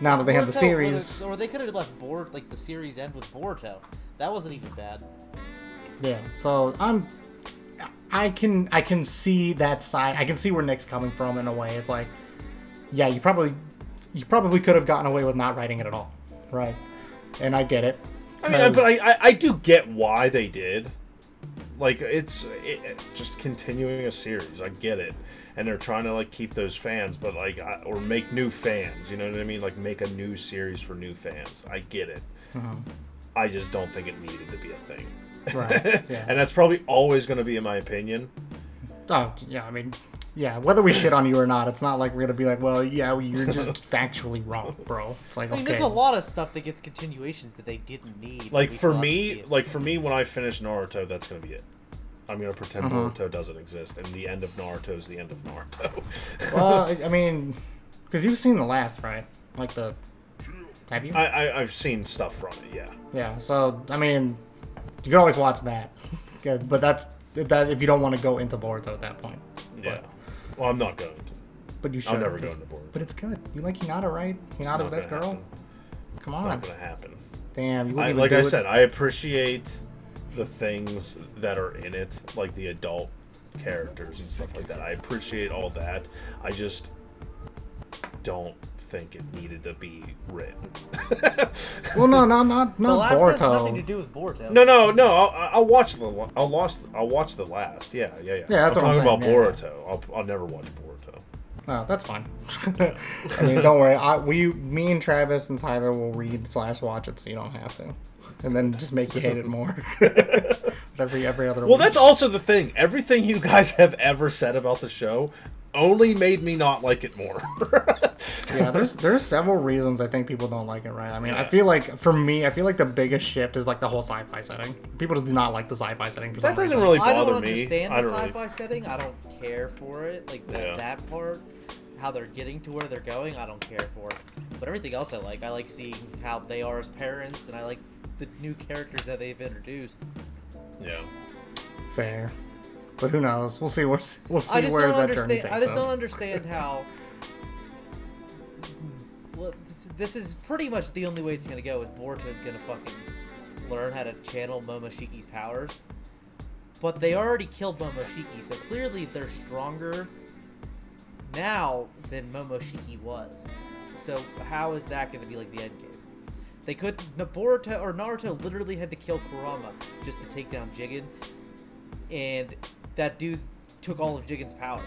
now that they have the series, would've- or they could have left board like the series end with Boruto. That wasn't even bad. Yeah, so I'm I can I can see that side. I can see where Nick's coming from in a way. It's like yeah, you probably you probably could have gotten away with not writing it at all. Right? And I get it. I mean, but I, I I do get why they did. Like it's it, it- just continuing a series. I get it, and they're trying to like keep those fans, but like I, or make new fans. You know what I mean? Like make a new series for new fans. I get it. Mm-hmm. I just don't think it needed to be a thing. Right, yeah. and that's probably always going to be in my opinion. Oh, yeah, I mean yeah, whether we shit on you or not, it's not like we're gonna be like, well, yeah, you're just factually wrong, bro. It's like I mean, okay, there's a lot of stuff that gets continuations that they didn't need. Like for still have to see me, like for me, when I finish Naruto, that's going to be it. I'm going to pretend Uh-huh. Naruto doesn't exist, and the end of Naruto is the end of Naruto. well, I- mean, because you've seen the last, right? Like the have you? I, I I've seen stuff from it, yeah. Yeah, so I mean, you can always watch that, Yeah, but that's that if you don't want to go into Boruto at that point. Yeah. Well, I'm not going to. But you should. I'll never go into Boruto. But it's good. You like Hinata, right? Hinata's not best girl. happen. Come It's on, not going to happen. damn. You I, like do I it. said, I appreciate the things that are in it, like the adult characters and stuff like that. I appreciate all that. I just don't think it needed to be written. Well, no, no, not The not last has nothing to do with Boruto. No, no, no. I'll, I'll watch the. I'll watch. I'll watch the last. Yeah, yeah, yeah. Yeah, that's I'm what I'm talking saying, about yeah, Boruto. I'll, I'll never watch Boruto. Oh, that's fine. I mean, don't worry. I, we, me and Travis and Tyler will read slash watch it, so you don't have to, and then just make you hate it more. every every other. Well, week. that's also the thing. Everything you guys have ever said about the show only made me not like it more. yeah. There's there's several reasons I think people don't like it. Right. I mean, I feel like for me, I feel like the biggest shift is like the whole sci-fi setting. People just do not like the sci-fi setting. For that doesn't reason. really I bother don't me. understand I the don't really- sci-fi setting. I don't care for it. Like that, Yeah. that part, how they're getting to where they're going, I don't care for. But everything else I like. I like seeing how they are as parents, and I like the new characters that they've introduced. Yeah. fair. But who knows? We'll see where we'll see I just where don't that journey understand. takes I just us. don't understand how. Well, this- is pretty much the only way it's gonna go. Is Boruto's gonna fucking learn how to channel Momoshiki's powers, but they already killed Momoshiki, so clearly they're stronger now than Momoshiki was. So how is that gonna be like the end game? They could Boruto or Naruto literally had to kill Kurama just to take down Jigen, and that dude took all of Jigen's powers.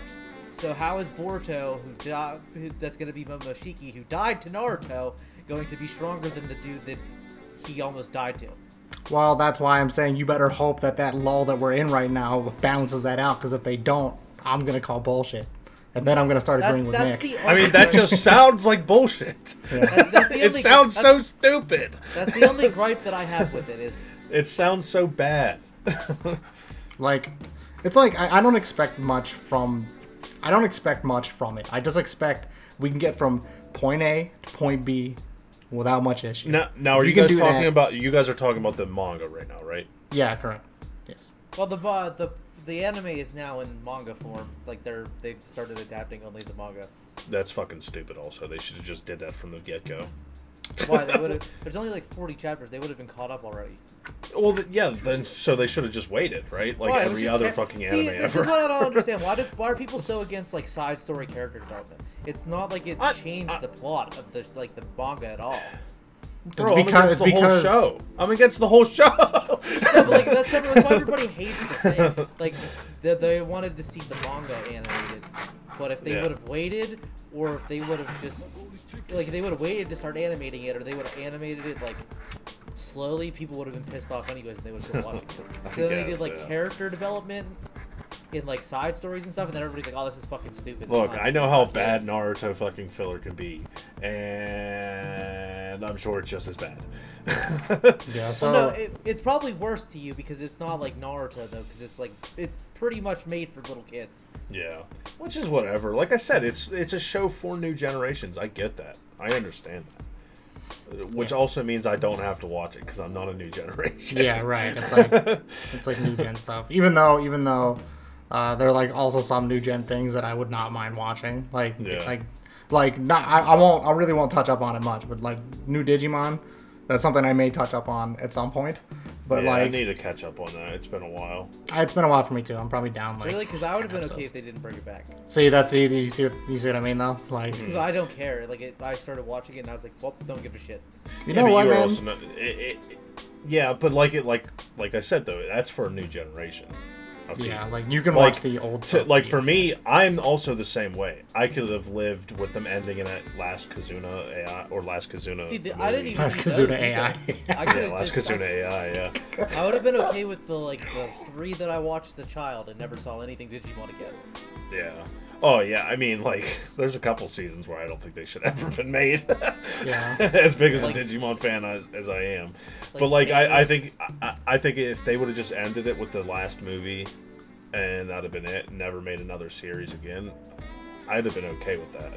So how is Boruto, who died, who, that's going to be Momoshiki, who died to Naruto, going to be stronger than the dude that he almost died to? Well, that's why I'm saying you better hope that that lull that we're in right now balances that out. Because if they don't, I'm gonna call bullshit, and then I'm gonna start That's, agreeing with that's Nick. the I mean, that just sounds like bullshit. that's, that's the It only- sounds so stupid. That's the only gripe that I have with it is It sounds so bad. Like, it's like I, I don't expect much from. I don't expect much from it. I just expect we can get from point A to point B without much issue. Now, now are You you, guys talking that. about? You guys are talking about the manga right now, right? Yeah, correct. Yes. well the uh, the the anime is now in manga form. Like they're they've started adapting only the manga. That's fucking stupid. Also, they should have just did that from the get go. Why they would have? There's only like 40 chapters. They would have been caught up already. Well, th- yeah. Then so they should have just waited, right? Like Why? It was every just other char- fucking See, anime this ever. is what I don't understand. Why, do, why are people so against like side story character development? It's not like it I- changed I- the plot of the like the manga at all. Bro, It's I'm because- against it's the because- whole show. I'm against the whole show. No, but, like that's, that's why everybody hates the thing. Like they, they wanted to see the manga animated, but if they Yeah. would have waited, or if they would have just like if they would have waited to start animating it, or they would have animated it like slowly, people would have been pissed off anyways, and they would have been watching. It. then they did like yeah. character development in like side stories and stuff, and then everybody's like, "Oh, this is fucking stupid." Look, I know how not good." bad Naruto fucking filler can be, and I'm sure it's just as bad. Yeah. So Well, no, it, it's probably worse to you because it's not like Naruto though, because it's like it's pretty much made for little kids. yeah, which is whatever. Like I said, it's it's a show for new generations. I get that. I understand that. Which Yeah. also means I don't have to watch it because I'm not a new generation. yeah, right. It's like it's like new gen stuff. Even though, even though uh, there are like also some new gen things that I would not mind watching. Like Yeah. like like not. I, I won't. I really won't touch up on it much. But like new Digimon, that's something I may touch up on at some point. But Yeah, I need to catch up on that. It's been a while. Uh, it's been a while for me too. I'm probably down like. Really, because I would have 10 been okay if they didn't bring it back. See, that's see, you see what you see what I mean though. Like mm-hmm. Because I don't care. Like it, I started watching it and I was like, well, don't give a shit. you Yeah, know but what, you were man? also not- it- it- it- yeah, but like it, like like I said though, that's for a new generation. Of Yeah, people. like you can Like, watch the old. To, stuff. like for me, I'm also the same way. I could have lived with them ending in that last Kizuna AI or last Kizuna. See, the, I didn't even Last Kizuna. AI. I Yeah, could've last just- Kizuna AI. Yeah. I would have been okay with the like the three that I watched as a child and never saw anything Digimon again. Yeah. Oh yeah. I mean, like, there's a couple seasons where I don't think they should ever been made. Yeah. as big as Like- a Digimon fan as, as I am, Like but like I, I think I, I think if they would have just ended it with the last movie, and that'd have been it, never made another series again, I'd have been okay with that.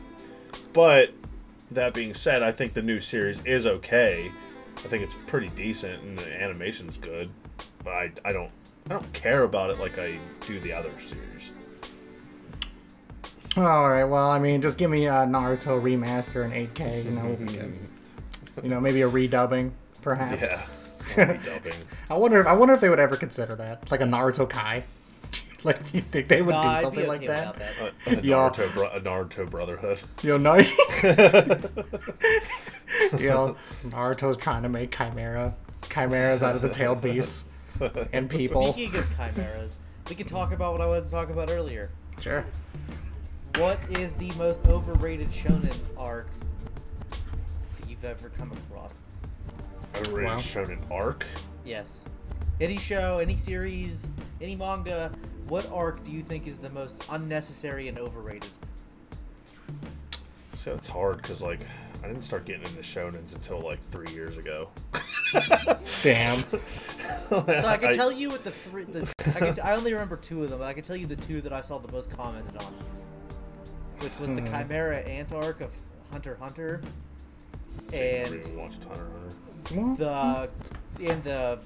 But that being said, I think the new series is okay. I think it's pretty decent and the animation's good, but I, I don't I don't care about it like I do the other series. All right. Well, I mean, just give me a Naruto remaster in 8K. You know, can- you know, maybe a redubbing, perhaps. Yeah. I'll be dubbing. I wonder. If, I wonder if they would ever consider that, like a Naruto Kai. Like, you think they would No, do something okay like that? that. A, a Naruto, bro- a Naruto Brotherhood. You know, you know, Naruto's trying to make chimera, chimeras out of the tailed beasts and people. Speaking of chimeras, we can talk about what I wanted to talk about earlier. Sure. What is the most overrated shonen arc that you've ever come across? Overrated Wow. shonen arc. Yes. Any show, any series, any manga, what arc do you think is the most unnecessary and overrated? So it's hard because like I didn't start getting into shonens until like three years ago. Damn. So I can tell you what the three. The, I, can, I only remember two of them. But I can tell you the two that I saw the most commented on, which was the hmm. Chimera Ant arc of Hunter Hunter, and even watched Hunter Hunter. the and the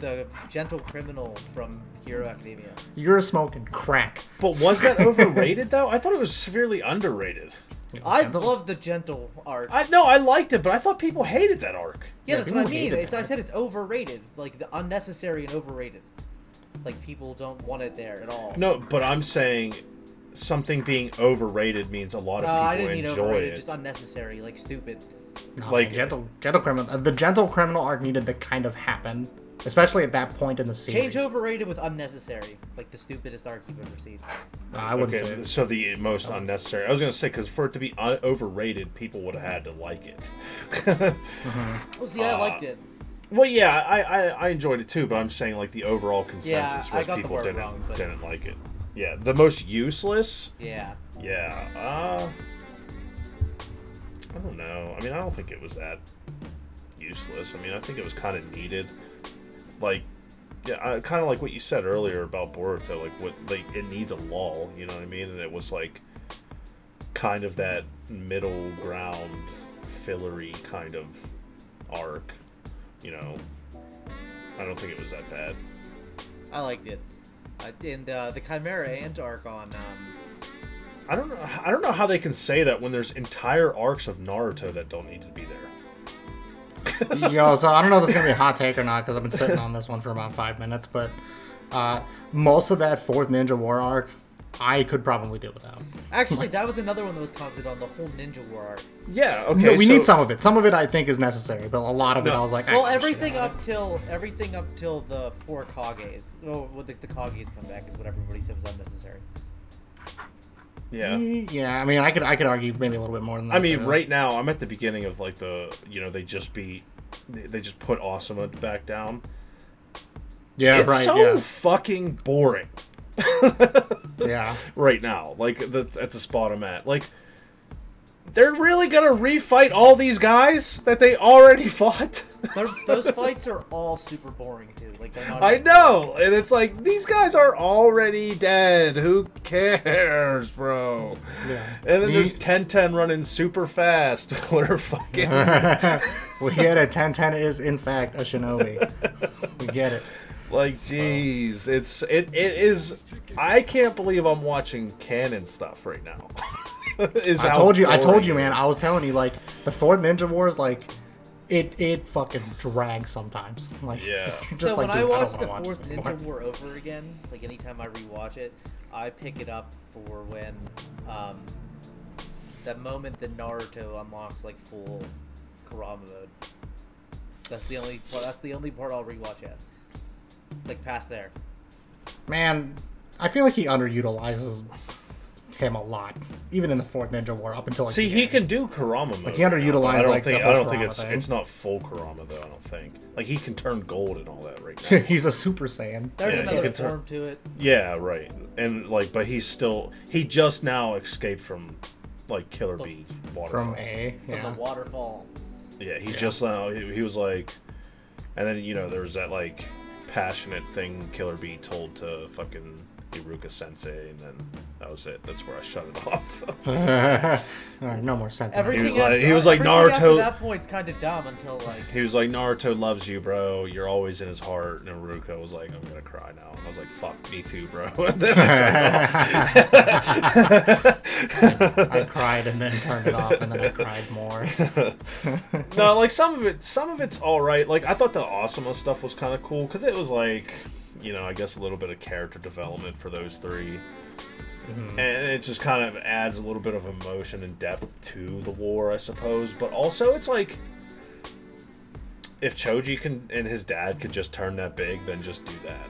the gentle criminal from Hero Academia. You're a smoking crack. But was that overrated though? I thought it was severely underrated. I Gentle- love the gentle arc. I no, I liked it, but I thought people hated that arc. yeah, Yeah, that's what I people mean. hated It's, I that. said it's overrated, like the unnecessary and overrated. Like people don't want it there at all. No, but I'm saying something being overrated means a lot of Uh, people I didn't mean enjoy overrated, it. just unnecessary, like stupid. No, like- like gentle, gentle criminal. uh, The gentle criminal arc needed to kind of happen, especially at that point in the series. Change overrated with unnecessary, like the stupidest arc you've ever seen. No, I wouldn't Okay, say. so the most unnecessary. I was gonna say because for it to be un- overrated, people would have had to like it. Oh, see, I Uh, liked it. well, yeah, I, I I enjoyed it too, but I'm saying like the overall consensus I was people didn't wrong, but- didn't like it. Yeah, the most useless. Yeah. Yeah, uh, I don't know. I mean, I don't think it was that useless. I mean, I think it was kind of needed. Like, yeah, kind of like what you said earlier about Boruto. Like, what like it needs a lull. You know what I mean? And it was like kind of that middle ground, fillery kind of arc. You know, I don't think it was that bad. I liked it. Uh, and uh, the Chimera Ant arc on um, I don't know. I don't know how they can say that when there's entire arcs of Naruto that don't need to be there. Yo, so I don't know if it's gonna be a hot take or not because I've been sitting on this one for about five minutes, but uh, most of that fourth Ninja War arc, I could probably do without. Actually, that was another one that was commented on the whole Ninja War arc. Yeah. Okay. No, we so- need some of it. Some of it I think is necessary, but a lot of it I was like, Well, give everything about up till everything up till the four Kages. Oh, well, the, the Kages come back is what everybody said was unnecessary. Yeah. Yeah, I mean, I could I could argue maybe a little bit more than that. I mean, too. right now I'm at the beginning of like the you know they just beat they, they just put Asuma back down. Yeah, it's right. so fucking boring yeah, yeah. right now. Like the, at the spot I'm at, like they're really gonna refight all these guys that they already fought. Those fights are all super boring too. Like they're not. I even- know, and it's like these guys are already dead. Who cares, bro? yeah. And then You- there's Ten Ten running super fast. We're fucking. we get it. Ten Ten is in fact a shinobi. we get it. Like, jeez, it's it it is. I can't believe I'm watching canon stuff right now. Is I told you. I told you, man. I was telling you, like the fourth Ninja Wars, like it it fucking drags sometimes. Like Yeah. just so like when I watch don't the wanna fourth this anymore. Ninja War over again, like anytime I rewatch it, I pick it up for when um, that moment that Naruto unlocks like full Kurama mode. That's the only part. That's the only part I'll rewatch yet. Like past there. Man, I feel like he underutilizes him a lot, even in the fourth Ninja War up until like See, he end. can do Kurama mode. he now, but I don't like, the think I don't think it's thing. it's not full Kurama though. I don't think. Like he can turn gold and all that right now. He's a Super Saiyan. There's Yeah, another can turn- to it. yeah, right. And like, but he's still he just now escaped from like Killer Bee's waterfall. From A, From yeah. the waterfall. Yeah, he just uh, he, he was like, and then you know there was that like passionate thing Killer Bee told to fucking Iruka Sensei, and then that was it. That's where I shut it off. Alright, no more sentiment. Everything was like- he was like Naruto. At Naruto- that point's kind of dumb until like he was like, Naruto loves you, bro. You're always in his heart. And Iruka was like, I'm gonna cry now. And I was like, fuck, me too, bro. and then I shut it off. I cried and then turned it off, and then I cried more. no, like some of it, some of it's all right. Like I thought the Asuma stuff was kind of cool because it was like, you know, I guess a little bit of character development for those 3 mm-hmm. and it just kind of adds a little bit of emotion and depth to the war, I suppose. But also, it's like if Choji can and his dad could just turn that big, then just do that.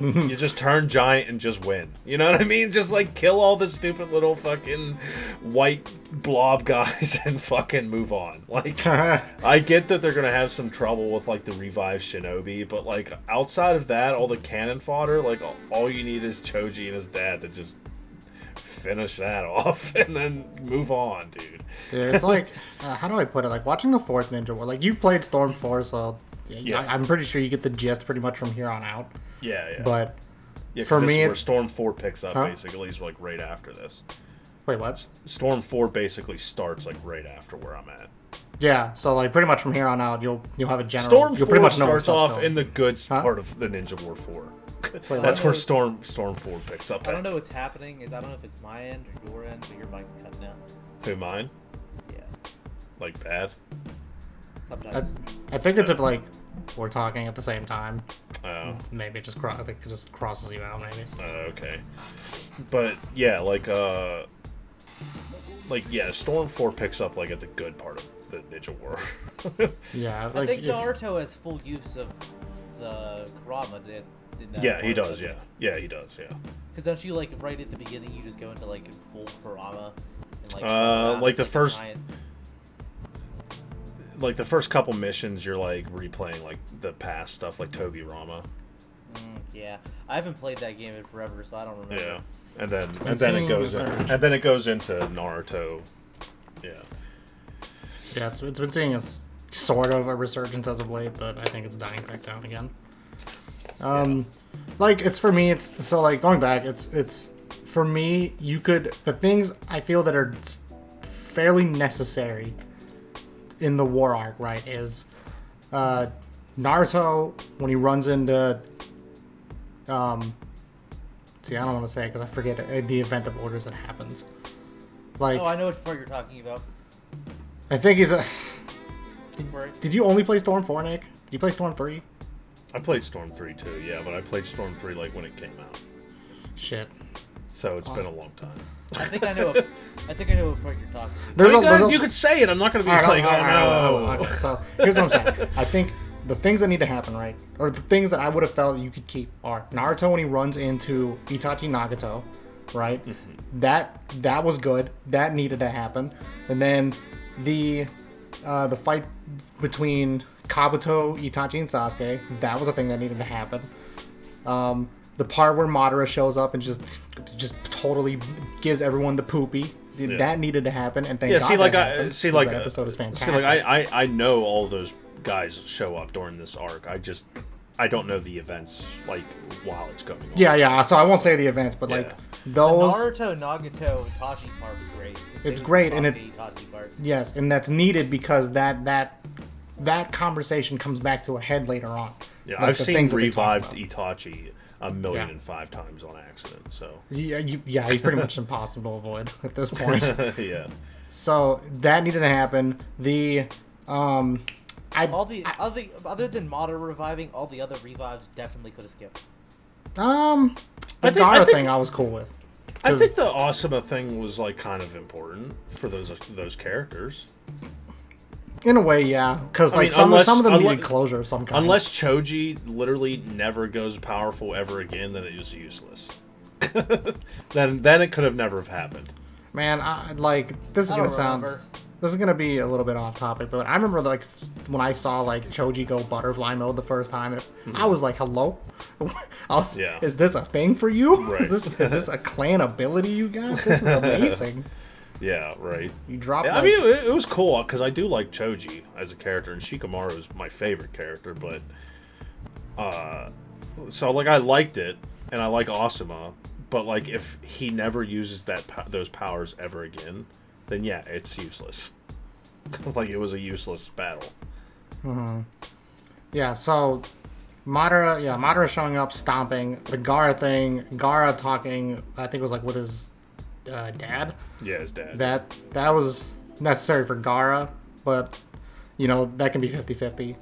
You just turn giant and just win. You know what I mean? Just like kill all the stupid little fucking white blob guys and fucking move on. Like I get that they're gonna have some trouble with like the revived shinobi, but like outside of that, all the cannon fodder, like all you need is Choji and his dad to just finish that off and then move on, dude. Dude, it's like uh, how do I put it? Like watching the fourth Ninja War. Like you played Storm Four, so Yeah. I, I'm pretty sure you get the gist pretty much from here on out. Yeah, yeah. But yeah, 'cause for this me, is where Storm Four picks up Huh? basically. Is like right after this. wait, what? Storm Four basically starts like right after where I'm at. Yeah, so like pretty much from here on out, you'll you'll have a general. Storm you'll Four pretty much starts off going. in the good Huh? part of the Ninja War Four. That's where Storm Storm Four picks up. I don't at. know what's happening. Is I don't know if it's my end or your end, but your mic's cutting out. Who mine? Yeah, Like bad? I, sometimes. I think it's if like we're talking at the same time. Oh, Maybe it just cro- I think it just crosses you out. Maybe. uh, okay. But yeah, like uh, like yeah, Storm Four picks up like at the good part of the Ninja War. Yeah, I think if- Naruto has full use of the Kurama. Did, did that yeah, he does. doesn't Yeah, yeah, he does. Yeah. Because don't you like right at the beginning you just go into like full Kurama and like Uh, like the first- giant- Like the first couple missions, you're like replaying like the past stuff, like Tobirama. Mm, yeah, I haven't played that game in forever, so I don't remember. Yeah, and then I'm and then it goes in, and then it goes into Naruto. Yeah. yeah, it's, it's been seeing a sort of a resurgence as of late, but I think it's dying back down again. Um, like it's for me. It's so like going back. It's it's for me. You could the things I feel that are fairly necessary in the war arc, right? Is uh, Naruto when he runs into um. See, I don't want to say because I forget uh, the event of orders that happens. Like Oh, I know which part you're talking about. I think he's a. Where Did you only play Storm 4, Nick? Did you play Storm 3? I played Storm 3 too, yeah, but I played Storm 3 like when it came out. Shit. So it's been a long time. I think I know. I think I know what part you're talking. about. There's I a, there's a, you could say it. I'm not going to be Alright, like, alright, alright, oh alright, no. alright, okay, so here's what I'm saying. I think the things that need to happen, right, or the things that I would have felt you could keep are Naruto when he runs into Itachi Nagato, right? Mm-hmm. That that was good. That needed to happen. And then the uh, the fight between Kabuto, Itachi, and Sasuke. That was a thing that needed to happen. Um, the part where Madara shows up and just just totally gives everyone the poopy. That needed to happen, and thank Yeah, God see, like that I happened, see, 'cause like that uh, episode is fantastic. See, like I, I, I know all those guys show up during this arc. I just, I don't know the events like while it's going on. Yeah, yeah. So I won't say the events, but like Yeah. The those. Naruto Nagato Itachi part was great. The It's great, and it- Sasuke Itachi part. Yes, and that's needed because that that that conversation comes back to a head later on. Yeah, Like I've seen things that revived about. Itachi a million Yeah. and five times on accident. So Yeah, you, yeah, he's pretty much impossible to avoid at this point. yeah, so that needed to happen. The um, I All the other other than Madara reviving, all the other revives definitely could have skipped. um the I think- I Gaara think- thing I was cool with. I think the Asuma thing was like kind of important for those those characters. In a way, yeah, because I like mean, some unless- some of them unless- needed closure of some kind. Unless Choji literally never goes powerful ever again, then it was useless. then then it could have never have happened. man, I, like this is I gonna sound. remember. This is gonna be a little bit off topic, but I remember like when I saw like Choji go butterfly mode the first time, and I hmm. was like, "Hello, was, Yeah. is this a thing for you? Right. Is this is this a clan ability you got? This is amazing. Yeah, right. You drop. Yeah, I mean, it, it was cool because I do like Choji as a character, and Shikamaru is my favorite character. But, uh, so like I liked it, and I like Asuma, but like if he never uses that those powers ever again, then yeah, it's useless. like it was a useless battle. yeah. So Madara, yeah, Madara showing up, stomping the Gaara thing. Gaara talking. I think it was like with his uh, dad. Yeah, his dad. that that was necessary for Gaara, but you know that can be 50-50.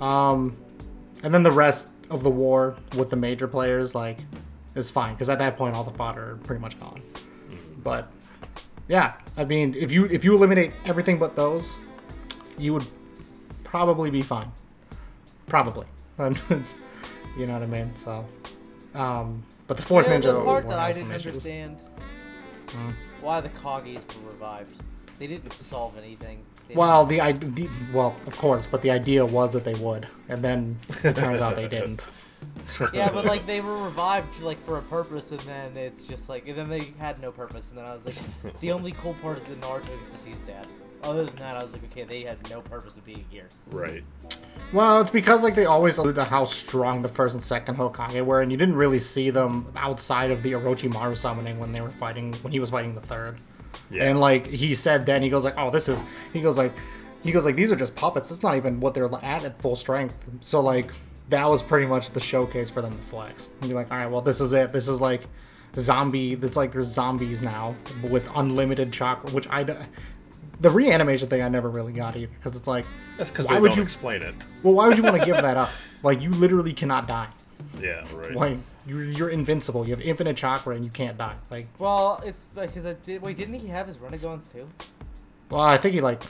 Um, and then the rest of the war with the major players like is fine because at that point all the fodder are pretty much gone. But yeah, I mean if you if you eliminate everything but those, you would probably be fine. Probably. You know what I mean? So, um, but the fourth You know, ninja the part that I didn't issues. understand Hmm. why the Kages were revived. They didn't solve anything. They Well, the idea, well, of course, but the idea was that they would, and then it turns out they didn't. didn't- yeah, but like they were revived like for a purpose, and then it's just like, and then they had no purpose, and then I was like, the only cool part is that Naruto gets to see his dad. Other than that, I was like, okay, they had no purpose of being here. Right. Well, it's because like they always allude to how strong the first and second Hokage were, and you didn't really see them outside of the Orochimaru summoning when they were fighting when he was fighting the third. Yeah. And like he said then, he goes like, "Oh, this is," he goes like, he goes like, "These are just puppets. It's not even what they're at at full strength." So like that was pretty much the showcase for them to flex and be like, "All right, well, this is it. This is like zombie. It's like there's zombies now with unlimited chakra." Which I, d- the reanimation thing I never really got either because it's like, That's because Why they would don't you- explain it. well, why would you want to give that up? Like you literally cannot die. Yeah, right. Like you're, you're invincible. You have infinite chakra and you can't die. Like, Well, it's because I did. Wait, didn't he have his Rinnegans too? well, I think he like,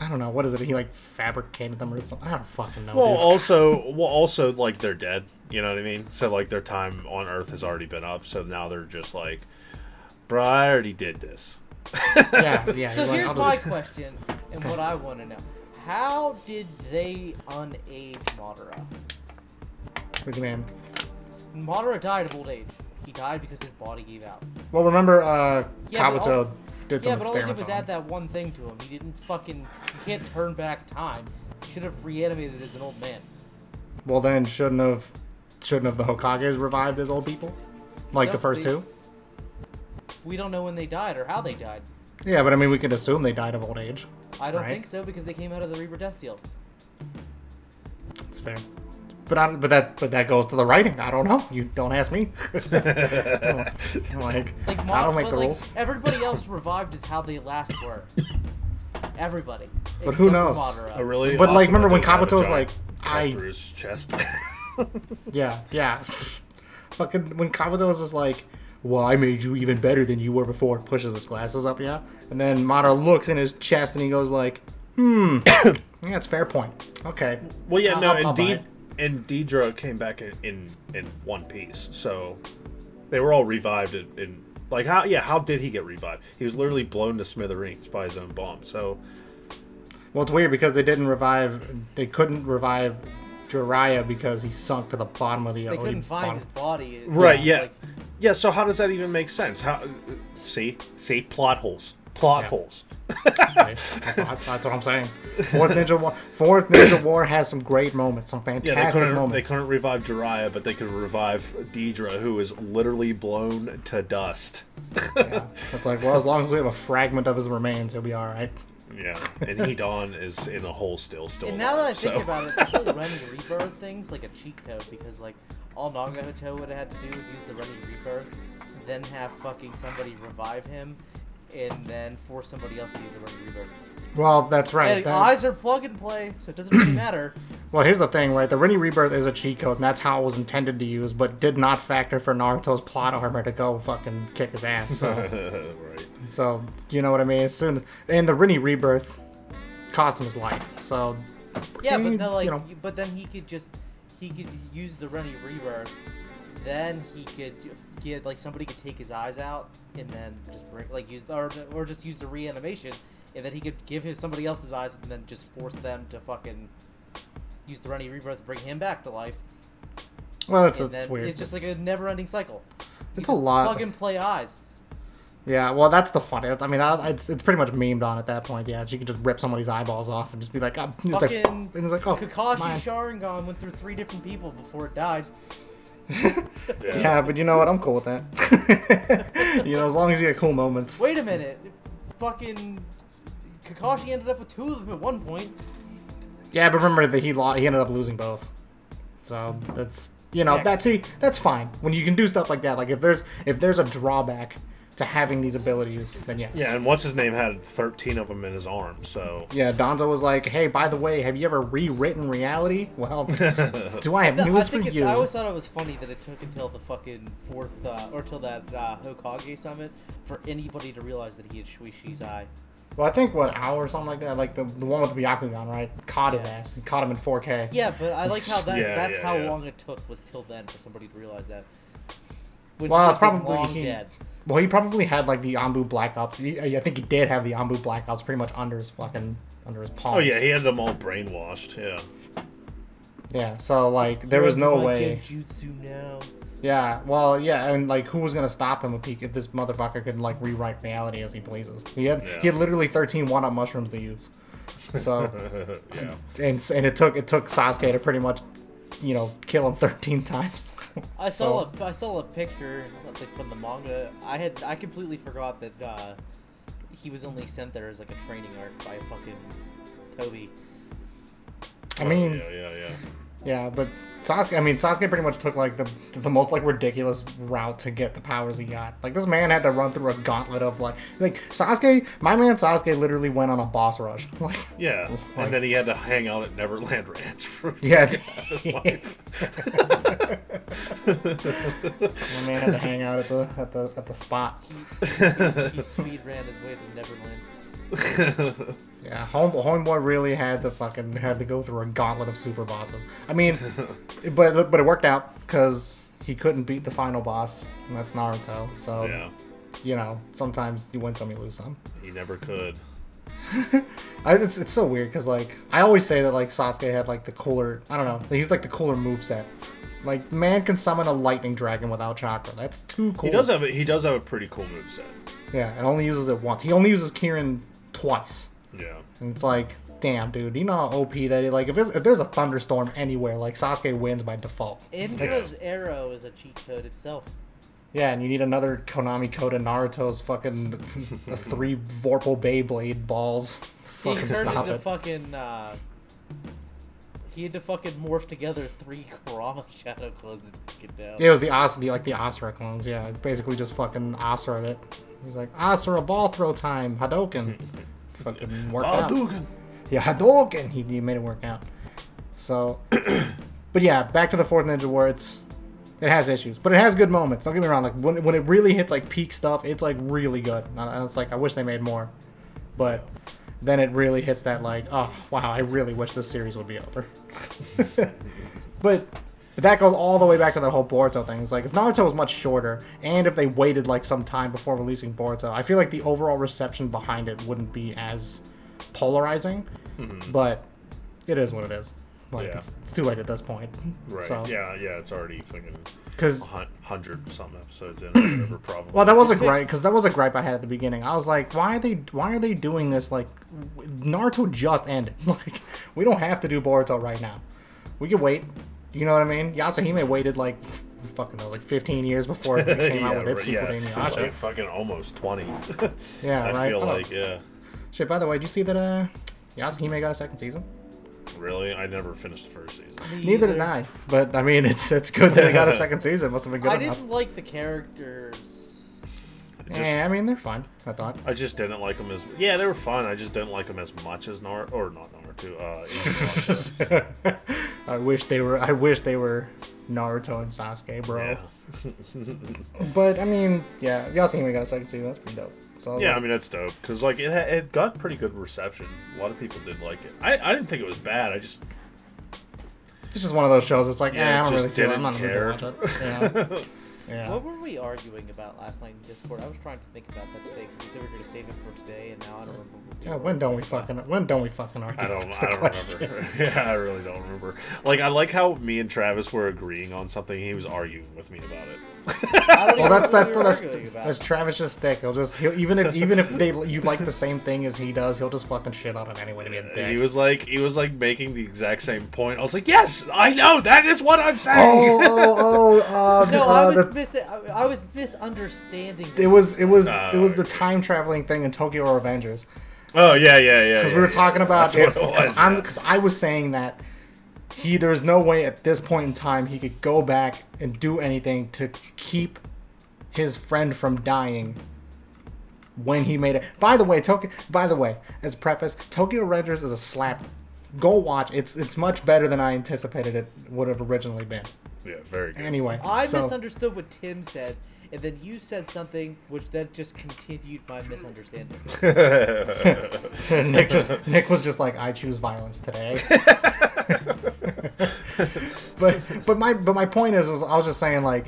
I don't know, what is it? He like fabricated them or something. I don't fucking know. Well, dude. also, well, also, like they're dead. You know what I mean? So like their time on Earth has already been up. So now they're just like, bro, I already did this. yeah, yeah. So you're like, here's my question, and what I want to know: How did they unage Madara? What do you mean? Madara died of old age. He died because his body gave out. Well, remember, uh, Yeah, Kabuto all- did some Yeah, but all he did was add that one thing to him. He didn't fucking. You can't turn back time. He should have reanimated as an old man. Well, then shouldn't have, shouldn't have the Hokages revived as old people, like the first they- two? We don't know when they died or how they died. Yeah, but I mean, we could assume they died of old age. I don't Right. think so because they came out of the Reaper Death Seal. It's fair. But I, but that but that goes to the writing. I don't know. You don't ask me. like, Like, I don't make the like, rules. everybody else revived is how they last were. Everybody. But who knows? Madara. I really. But, like, remember when they had a Kabuto was like, I- through his chest. Yeah, yeah. Fucking when Kabuto was just like, "Well, I made you even better than you were before." Pushes his glasses up, yeah. And then Madara looks in his chest and he goes like, "Hmm, yeah, that's fair point. Okay." well, yeah, I'll- no, I'll- and I'll D and Deidara came back in, in in one piece, so they were all revived in, in like how yeah how did he get revived? He was literally blown to smithereens by his own bomb. So Well, it's weird because they didn't revive. They couldn't revive Jiraiya because he sunk to the bottom of the. Ocean. They couldn't find bottom- his body. It right, yeah, like- yeah. So how does that even make sense? How see see plot holes, plot Yeah. holes. That's, that's what I'm saying. Fourth Ninja War. Fourth Ninja War has some great moments, some Yeah, fantastic they couldn't. They couldn't revive Jiraiya, but they could revive Deidara, who is literally blown to dust. Yeah. It's like, well, as long as we have a fragment of his remains, he'll be all right. Yeah, and He Hidan is in a hole still, still. And now that I alive, think about it, the whole Rinne Rebirth thing's like a cheat code because like all Naga Nagato would have had to do is use the Rinne Rebirth, then have fucking somebody revive him, and then force somebody else to use the Rinne Rebirth. Well, that's right. and that- eyes are plug and play, so it doesn't really matter. Well, here's the thing, right? The Rinne Rebirth is a cheat code, and that's how it was intended to use, but did not factor for Naruto's plot armor to go fucking kick his ass. So, right. so you know what I mean? As soon and the Rinne Rebirth cost him his life. So Yeah, but then, like, you know, but then he could just he could use the Rinne Rebirth. Then he could get like somebody could take his eyes out and then just bring like use or or just use the reanimation, and then he could give him somebody else's eyes and then just force them to fucking use the Rinne Rebirth to bring him back to life. well, it's, and it's then weird. it's just like a never-ending cycle. You It's a just lot. Plug and play eyes. Yeah, well, that's the fun. I mean, I- it's it's pretty much memed on at that point. Yeah, she could just rip somebody's eyeballs off and just be like, ah, he's like, Fucking and he's like, oh, Kakashi mine. Sharingan went through three different people before it died. yeah. Yeah, but you know what? I'm cool with that. you know, as long as you get cool moments. Wait a minute. Fucking Kakashi ended up with two of them at one point. Yeah, but remember that he lost, he ended up losing both. So that's you know Yeah. that's see that's fine when you can do stuff like that. Like if there's if there's a drawback to having these abilities, then yes. Yeah, and what's his name had 13 of them in his arm, so. Yeah, Danzo was like, "Hey, by the way, have you ever rewritten reality? Well, do I have No, I news for it, you?" I always thought it was funny that it took until the fucking fourth uh, or till that uh, Hokage summit for anybody to realize that he had Shisui's eye. Well, I think what hour or something like that, like the, the one with the Byakugan, right? Caught his ass. He caught him in 4K. Yeah, but I like how that Yeah, that's yeah, how yeah. long it took was till then for somebody to realize that. When Well, he it's probably long he- dead. Well, he probably had like the Anbu Black Ops. He, I think he did have the Anbu Black Ops pretty much under his fucking under his palm. Oh, yeah, he had them all brainwashed, yeah. Yeah. So like, there was no My way. Genjutsu now. Yeah. Well, yeah, and like, who was gonna stop him if he if this motherfucker could like rewrite reality as he pleases? He had Yeah. he had literally 13 one-up mushrooms to use. So yeah. and and it took it took Sasuke to pretty much, you know, kill him 13 times. I saw So- a I saw a picture like from the manga. I had I completely forgot that uh, he was only sent there as like a training arc by fucking Toby. I mean, Oh, yeah, yeah, yeah. Yeah, but Sasuke. I mean, Sasuke pretty much took like the the most like ridiculous route to get the powers he got. Like this man had to run through a gauntlet of like like Sasuke. My man Sasuke literally went on a boss rush. Like Yeah, Like- and then he had to hang out at Neverland Ranch for yeah, half his life. my man had to hang out at the at the at the spot. He, speed, he speed ran his way to Neverland. Yeah, home homeboy really had to fucking had to go through a gauntlet of super bosses. I mean, but but it worked out because he couldn't beat the final boss, and that's Naruto. So yeah, you know, sometimes you win some, you lose some. he never could. I, it's, it's so weird because like I always say that like Sasuke had like the cooler I don't know he's like the cooler move set. Like man can summon a lightning dragon without chakra. That's too cool. He does have a, he does have a pretty cool moveset. yeah, and only uses it once. He only uses Kirin twice, Yeah, and it's like damn dude, you know how OP that is. Like if, it's, if there's a thunderstorm anywhere, like Sasuke wins by default. Indra's arrow is a cheat code itself. Yeah, and you need another Konami code of Naruto's fucking the three Vorpal Beyblade balls. He Fucking turned stop into it. fucking. Uh, he had to fucking morph together three Kurama shadow clones to get down. Yeah, it was the As like the Asura clones. Yeah, basically just fucking Asura it. He's like ah, sir, a ball throw time Hadouken. fucking worked out. Yeah, Hadouken. He, he made it work out. So, but yeah, back to the fourth Ninja War. It's it has issues, but it has good moments. Don't get me wrong. Like when when it really hits like peak stuff, it's like really good. And it's like I wish they made more, but then it really hits that like oh wow, I really wish this series would be over. but but that goes all the way back to that whole Boruto thing. It's like if Naruto was much shorter, and if they waited like some time before releasing Boruto, I feel like the overall reception behind it wouldn't be as polarizing. Mm-hmm. But it is what it is. Like Yeah. it's, it's too late at this point. right. So Yeah, yeah. It's already fucking because hundred some episodes in. Whatever, probably. well, that was a gripe because that was a gripe I had at the beginning. I was like, why are they why are they doing this? Like Naruto just ended. Like we don't have to do Boruto right now. We can wait. You know what I mean? Yashahime waited like fucking knows, like 15 years before it came out with its right, sequel yeah. Inuyasha. Like fucking almost twenty. Yeah, I right. feel Oh, like yeah. Shit. By the way, did you see that? Uh, Yashahime got a second season. Really, I never finished the first season. Me Neither did. I. But I mean, it's it's good that it got a second season. Must have been good I enough. didn't like the characters. I just, Eh, I mean, they're fine. I thought. I just didn't like them as. Yeah, they were fun. I just didn't like them as much as Naruto, or not Naruto. Uh, Inuyasha. I wish they were. I wish they were Naruto and Sasuke, bro. yeah. But I mean, yeah, Yashahime got a second season. That's pretty dope. So Yeah, I mean that's dope because like it it got pretty good reception. A lot of people did like it. I, I didn't think it was bad. I just it's just one of those shows. It's like, Yeah, eh, I don't really feel it. I'm not didn't gonna watch it. Yeah. yeah. What were we arguing about last night in Discord? I was trying to think about that today because we said we were going to save it for today, and now I don't remember. what we Yeah, when don't we fucking when don't we fucking argue? I don't I don't question. remember. yeah, I really don't remember. Like I like how me and Travis were agreeing on something. He was arguing with me about it. I don't Well, even that's that's what we that's, arguing about. that's Travis' stick. He'll just he'll, even if even if they you like the same thing as he does, he'll just fucking shit on it anyway to be a dick. He was like he was like making the exact same point. I was like, yes, I know that is what I'm saying. oh oh oh. Uh, no, uh, I was the- mis- I, I was misunderstanding. it was it was Oh, it was the time traveling thing in Tokyo Revengers. Oh yeah, yeah, yeah. because yeah, we were yeah, talking yeah. about That's it because I'm yeah. because I was saying that he there's no way at this point in time he could go back and do anything to keep his friend from dying when he made it. By the way, Tokyo. By the way, as preface, Tokyo Rangers is a slap. Go watch. It's it's much better than I anticipated it would have originally been. Yeah, very good. Anyway, I so, misunderstood what Tim said, and then you said something which then just continued my misunderstanding. Nick just Nick was just like, I choose violence today. but but my but my point is, was I was just saying like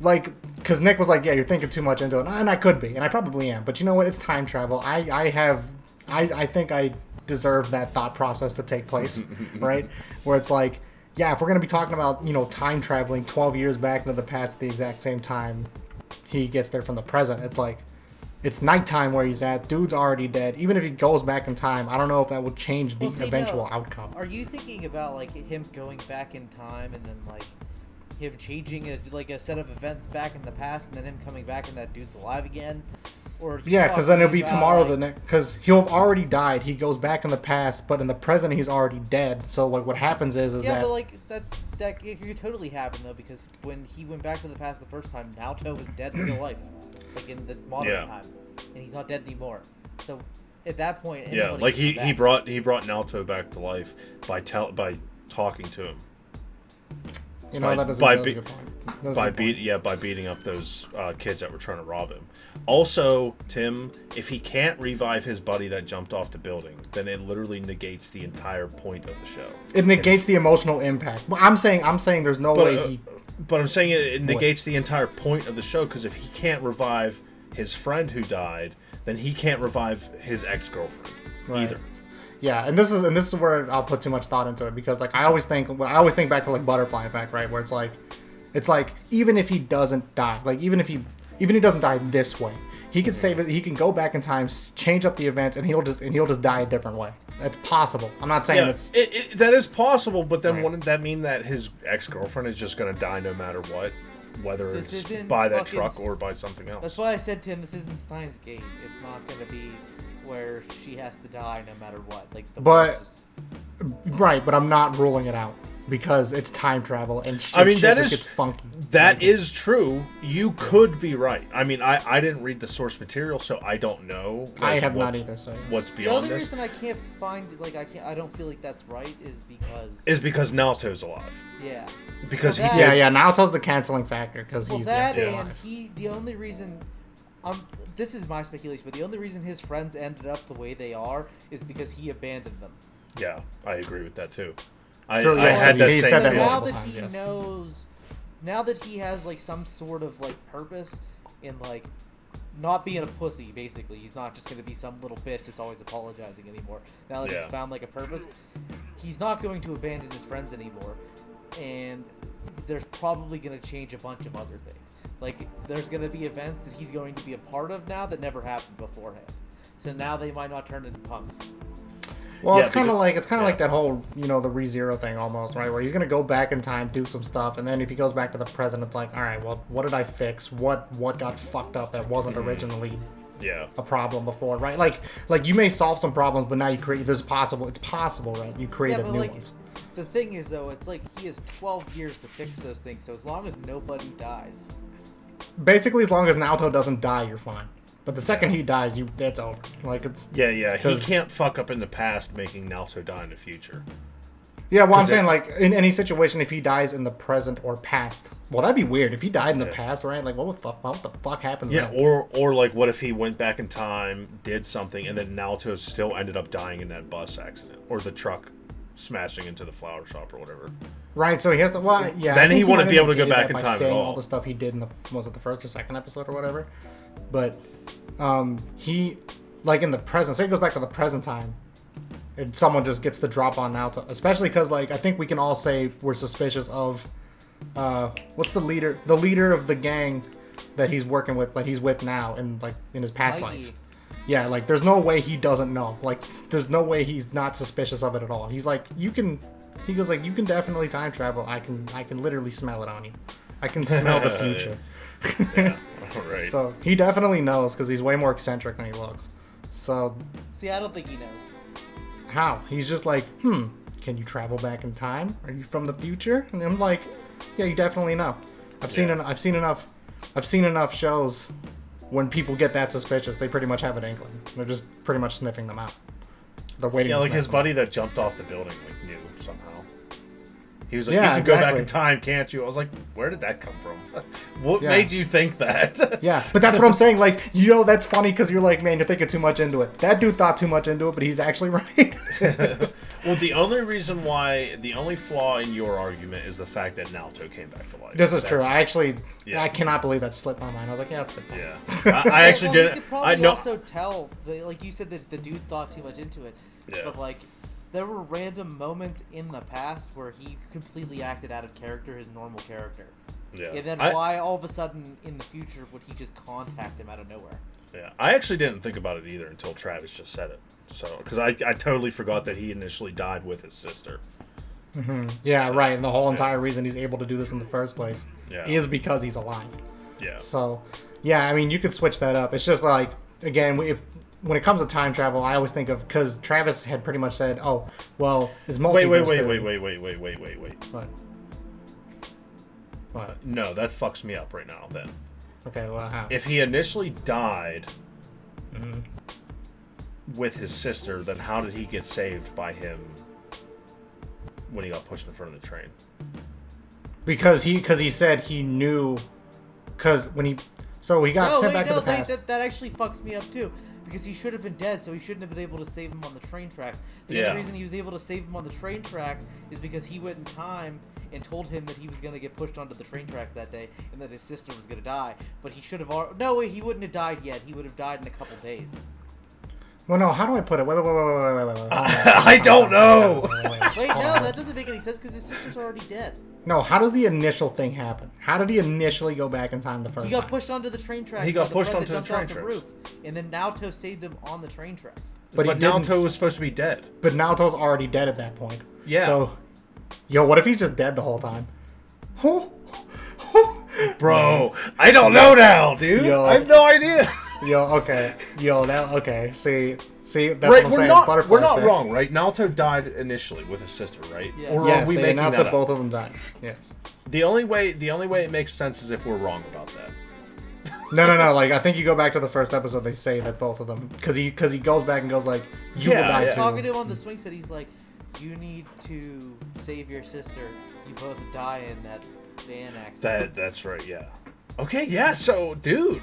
like because Nick was like, yeah, you're thinking too much into it, and I could be, and I probably am. But you know what? It's time travel. I I have I I think I deserve that thought process to take place, right? Where it's like, yeah, if we're gonna be talking about you know time traveling 12 years back into the past at the exact same time, he gets there from the present. It's like. It's nighttime where he's at. Dude's already dead. Even if he goes back in time, I don't know if that would change the Well, see, eventual no. outcome. Are you thinking about like him going back in time and then like him changing a, like a set of events back in the past and then him coming back and that dude's alive again? Or Yeah, because then it'll be tomorrow like- the next. Because he'll have already died. He goes back in the past, but in the present he's already dead. So like what happens is is Yeah, that but like that that it could totally happen though because when he went back to the past the first time, Naoto was dead in real life, like in the modern Yeah. time, and he's not dead anymore. So at that point, Yeah, like he, he brought he brought Naoto back to life by tell by talking to him you know by- that doesn't by that a be- good point. That a by point. beat yeah by beating up those uh, kids that were trying to rob him. Also, Tim, if he can't revive his buddy that jumped off the building, then it literally negates the entire point of the show. It negates the emotional impact. Well, I'm saying I'm saying there's no But, way uh, he. But I'm saying it, it negates the entire point of the show because if he can't revive his friend who died, then he can't revive his ex girlfriend Right. either. Yeah, and this is and this is where I'll put too much thought into it because like I always think I always think back to like butterfly effect, right? Where it's like it's like even if he doesn't die, like even if he even if he doesn't die this way, he can mm-hmm. save it. He can go back in time, change up the events, and he'll just and he'll just die a different way. That's possible. I'm not saying Yeah, it's it, it, that is possible, but then Right. wouldn't that mean that his ex girlfriend is just going to die no matter what, whether This it's isn't by that truck or by something else? That's why I said to him, this isn't Steins Gate. It's not gonna be where she has to die no matter what. Like the But- world is- right, but I'm not ruling it out because it's time travel and shit, I mean, shit that just is- gets funky. That Funky. is true. You could be right. I mean, I, I didn't read the source material, so I don't know. I have not what's- either. So What's the beyond only this reason I can't find like I can't I don't feel like that's right is because is because Naoto's alive. yeah. Because Well, he that- did. yeah, yeah. Naoto's the canceling factor because Well, he's that yeah, and he the only reason um this is my speculation, but the only reason his friends ended up the way they are is because he abandoned them. Yeah, I agree with that too. I, True, I yeah, had that he same said that so feeling. now that he yes. knows now that he has like some sort of like purpose in like not being a pussy basically he's not just going to be some little bitch that's always apologizing anymore now that Yeah. he's found like a purpose he's not going to abandon his friends anymore and there's probably going to change a bunch of other things like there's going to be events that he's going to be a part of now that never happened beforehand so now they might not turn into punks Well, Yeah, it's kind of like it's kind of yeah. like that whole you know the ReZero thing almost, right? Where he's gonna go back in time, do some stuff, and then if he goes back to the present, it's like, all right, well, what did I fix? What what got fucked up that wasn't Mm-hmm. originally Yeah. a problem before, right? Like like you may solve some problems, but now you create there's possible it's possible, right? You create yeah, but new like ones. the thing is though, it's like he has 12 years to fix those things. So as long as nobody dies, Basically, as long as Naoto doesn't die, you're fine. But the second he dies, you that's over. Like it's Yeah, yeah. He can't fuck up in the past, making Naoto die in the future. yeah. Well, I'm 'Cause it- saying like in any situation, if he dies in the present or past, well, that'd be weird. If he died in the Yeah. past, right? Like what the fuck? What the fuck happens? Yeah, then? or or like, what if he went back in time, did something, and then Naoto still ended up dying in that bus accident or the truck smashing into the flower shop or whatever. Right, so he has to. Well, yeah. Then think he wouldn't be able to go back in time at saying all. all the stuff he did in the was it the first or second episode or whatever. But um, he like in the present. Say he goes back to the present time, and someone just gets the drop on Naoto. Especially because like I think we can all say we're suspicious of uh, what's the leader? The leader of the gang that he's working with, that he's with now, and like in his past Mikey, life. Yeah, like there's no way he doesn't know. Like there's no way he's not suspicious of it at all. He's like, you can. He goes like, you can definitely time travel. I can. I can literally smell it on you. I can smell the future. Yeah, all right. So he definitely knows because he's way more eccentric than he looks. So see, I don't think he knows. how? He's just like, hmm. Can you travel back in time? Are you from the future? And I'm like, yeah, you definitely know. I've seen. En- I've seen enough. I've seen enough shows when people get that suspicious, they pretty much have an inkling. They're just pretty much sniffing them out. They're waiting. Yeah, to like his them buddy that jumped off the building like knew somehow. He was like, Yeah, "You can go back in time, can't you?" I was like, "Where did that come from? what Yeah. made you think that?" Yeah, but that's what I'm saying. Like, you know, that's funny because you're like, man, you're thinking too much into it. That dude thought too much into it, but he's actually right. well, the only reason why, the only flaw in your argument is the fact that Naoto came back to life. this is true. I actually, Yeah. I cannot believe that slipped my mind. I was like, yeah, that's a good. Point. Yeah, I, I actually well, didn't. could probably I know. also tell, the, like you said, that the dude thought too much into it. Yeah. But like, there were random moments in the past where he completely acted out of character, his normal character. yeah. And then I, why all of a sudden in the future would he just contact him out of nowhere? Yeah, I actually didn't think about it either until Travis just said it. So, because I, I totally forgot that he initially died with his sister. Mm-hmm. Yeah, So, right. And the whole yeah. entire reason he's able to do this in the first place Yeah. is because he's alive. Yeah. So, yeah, I mean, you could switch that up. It's just like, again, if when it comes to time travel, I always think of because Travis had pretty much said, "Oh, well, it's multiverse." Wait, wait, wait, wait, wait, wait, wait, wait, wait, wait. What? What? No, that fucks me up right now. Then, Okay, well, how? if he initially died Mm-hmm. with his sister, then how did he get saved by him when he got pushed in front of the train? because he because he said he knew because when he so he got no, sent wait, back no, to the they- past. that, that actually fucks me up too. Because he should have been dead, so he shouldn't have been able to save him on the train tracks. The Yeah. only reason he was able to save him on the train tracks is because he went in time and told him that he was going to get pushed onto the train tracks that day and that his sister was going to die. But he should have. Al- no, wait, he wouldn't have died yet. He would have died in a couple days. well, no, how do I put it? Wait, wait, wait, wait, wait, wait, wait, wait. I don't know. Wait, no, that doesn't make any sense because his sister's already dead. No, how does the initial thing happen? How did he initially go back in time the first time? He got time? pushed onto the train tracks. He got pushed friend that onto the jumped train off tracks. the roof, and then Naoto saved him on the train tracks. But But, Naoto was supposed to be dead. But Naoto's already dead at that point. Yeah. So, yo, what if he's just dead the whole time? Bro, I don't know now, dude. Yo. I have no idea. yo, okay, yo, that okay. See, see, that's right, what I'm we're saying. not we're not effect. wrong, right? Naoto died initially with his sister, right? Yes. Or Yes, are we they making announced that that up? both of them died. Yes. The only way the only way it makes sense is if we're wrong about that. No, no, no. Like I think you go back to the first episode. They say that both of them, because he because he goes back and goes like, "You Yeah, will die yeah. too." Talking to him on the swing set, he's like, "You need to save your sister. You both die in that van accident." That that's right, yeah. Okay, yeah, so dude.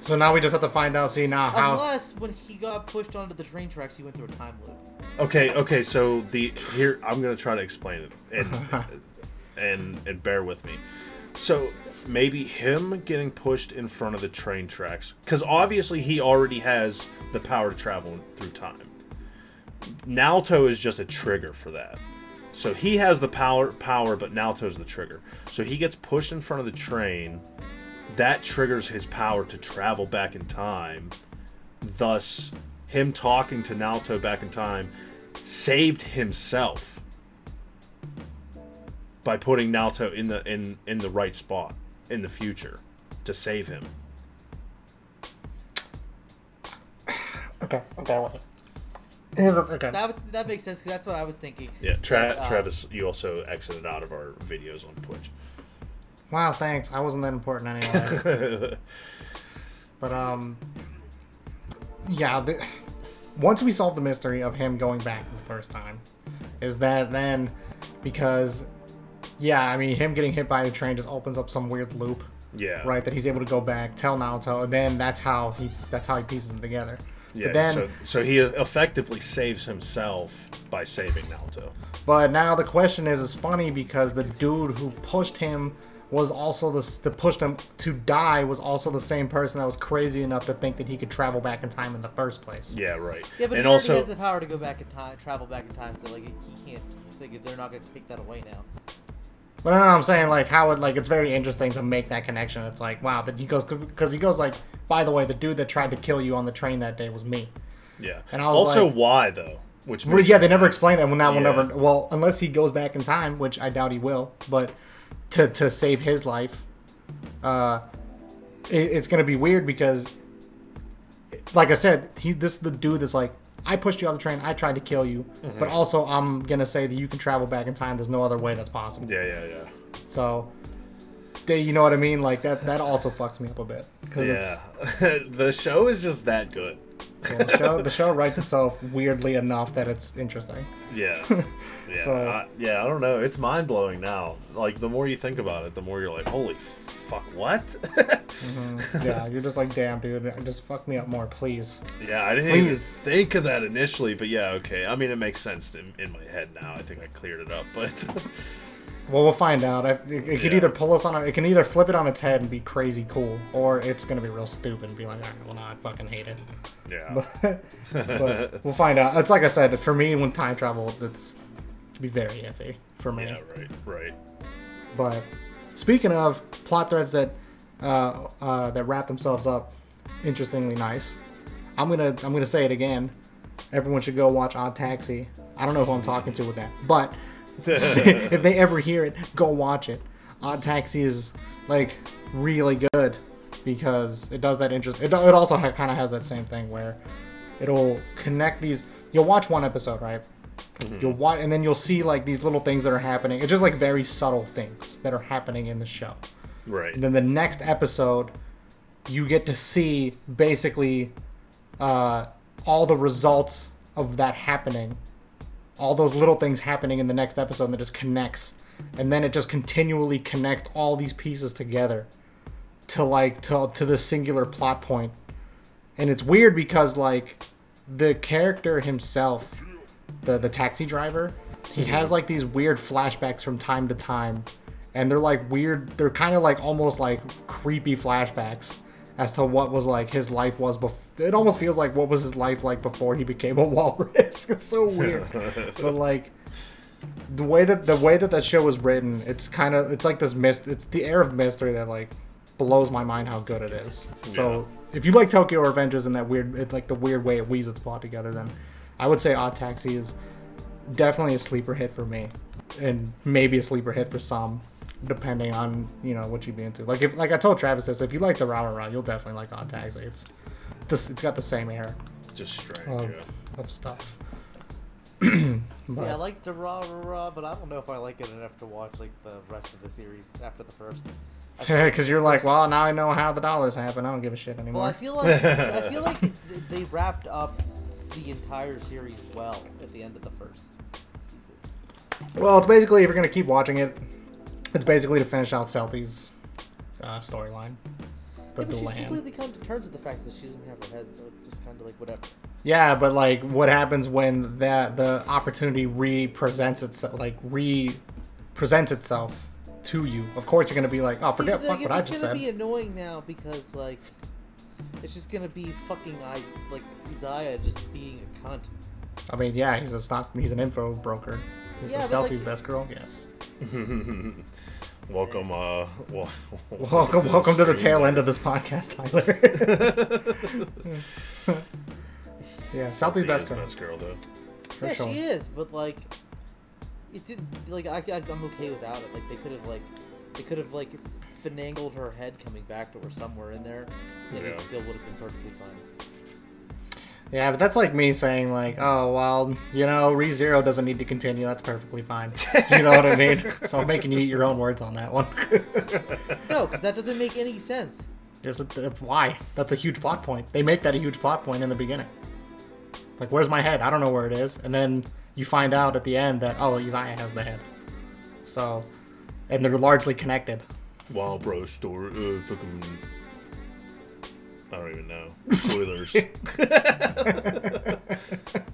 So now we just have to find out. See now how. Unless when he got pushed onto the train tracks, he went through a time loop. Okay, okay, so the here I'm gonna try to explain it and and and bear with me. So maybe him getting pushed in front of the train tracks, because obviously he already has the power to travel through time. Naoto is just a trigger for that. So he has the power power, but Naoto's the trigger. So he gets pushed in front of the train. That triggers his power to travel back in time. Thus, him talking to Naoto back in time saved himself by putting Naoto in the in in the right spot in the future to save him. Okay. Okay. Wait. Here's the okay. That was, that makes sense because that's what I was thinking. Yeah, Tra- But, uh, Travis, you also exited out of our videos on Twitch. Wow. Thanks. I wasn't that important anyway. but um. Yeah. The, once we solve the mystery of him going back the first time, is that then because yeah, I mean him getting hit by the train just opens up some weird loop. Yeah. right? That he's able to go back, tell Naoto, and then that's how he that's how he pieces it together. Yeah. then, so so he effectively saves himself by saving Naoto. but now the question is, it's funny because the dude who pushed him was also the the pushed him to die was also the same person that was crazy enough to think that he could travel back in time in the first place. Yeah, right. Yeah, but and he also already has the power to go back in time, travel back in time. So like he can't. Like, they're not going to take that away now. But no, no, I'm saying like how it like it's very interesting to make that connection. It's like wow, that he goes because he goes like, by the way, the dude that tried to kill you on the train that day was me. yeah. and I was also like- why though? Which Well, yeah, they never mad. explain that. Well, now we'll never. Well, unless he goes back in time, which I doubt he will. But to to save his life, uh, it, it's gonna be weird because, like I said, he this is the dude that's like, I pushed you off the train. I tried to kill you, Mm-hmm. but also I'm gonna say that you can travel back in time. There's no other way that's possible. Yeah, yeah, yeah. So, they, you know what I mean? Like that. That also fucks me up a bit. 'Cause Yeah, the show is just that good. The show the show writes itself weirdly enough that it's interesting. Yeah, yeah, So- I, yeah. I don't know. It's mind blowing now. Like the more you think about it, the more you're like, holy fuck, what? Mm-hmm. Yeah, you're just like, damn, dude, just fuck me up more, please. yeah, I didn't even think of that initially, but yeah, okay. I mean, it makes sense in, in my head now. I think I cleared it up, but Well, we'll find out. I- It, it could either pull us on it. It can either flip it on its head and be crazy cool, or it's gonna be real stupid and be like, all right, well, no, I fucking hate it. yeah, But, but we'll find out. It's like I said, for me, when time travel, it's to be very iffy for me. yeah, right, right. But speaking of plot threads that uh, uh, that wrap themselves up interestingly nice, I'm gonna I'm gonna say it again. Everyone should go watch Odd Taxi. I don't know who I'm talking to with that, but if they ever hear it, go watch it. Odd Taxi is like really good because it does that interest. It, it also ha- kind of has that same thing where it'll connect these. You'll watch one episode, right? You'll watch, and then you'll see like these little things that are happening. It's just like very subtle things that are happening in the show. Right. And then the next episode, you get to see basically uh, all the results of that happening, all those little things happening in the next episode, and it just connects, and then it just continually connects all these pieces together to like to to the singular plot point, and it's weird because like the character himself, the the taxi driver, he mm-hmm. has like these weird flashbacks from time to time. And they're like weird they're kind of like almost like creepy flashbacks as to what was like his life was before it almost feels like what was his life like before he became a walrus. It's so weird. But like the way that the way that that show was written it's kind of it's like this mist it's the air of mystery that like blows my mind how good it is. So if you like tokyo revengers and that weird it, like the weird way it weaves its plot together then i would say odd taxi is definitely a sleeper hit for me. And maybe a sleeper hit for some depending on you know what you would be into. Like if like i told travis this if you like the rah rah you'll definitely like odd taxi. It's this it's got the same air Just strange. of, yeah. of stuff See, I like the rah rah rah, but I don't know if I like it enough to watch like the rest of the series after the first. I because you're like first- well now i know how the dollars happen i don't give a shit anymore Well, I feel like I feel like they wrapped up the entire series well at the end of the first season. Well, it's basically if you're gonna keep watching it, it's basically to finish out Celty's uh, storyline. The Yeah, but she's Delan. completely come to terms with the fact that she doesn't have her head, so it's just kind of like whatever. Yeah, but like, what happens when that the opportunity re-presents itself, like re-presents itself to you? Of course, you're gonna be like, oh, See, forget but, fuck like, what I it's just just gonna be annoying now because like it's just gonna be fucking eyes like Izaya just being a cunt. I mean, yeah, he's a stock, he's an info broker. He's Yeah, the but, like- Celty's best girl. Yes. welcome, uh, well, Welcome, welcome to the tail end of this podcast, Tyler. yeah, Celty's best is girl. best girl though. For yeah, sure. she is, but like it didn't like I, I I'm okay without it. Like they could have like they could have like finangled her head coming back to her somewhere in there, and Yeah. it still would have been perfectly fine. Yeah, but that's like me saying like, oh well, you know, ReZero doesn't need to continue. That's perfectly fine. You know what I mean? So I'm making you eat your own words on that one. No, because that doesn't make any sense. Just why? That's a huge plot point. They make that a huge plot point in the beginning. Like, where's my head? I don't know where it is. And then you find out at the end that oh, Izaya has the head. So, and they're largely connected. Wow, bro, story, uh, fucking. I don't even know. Spoilers.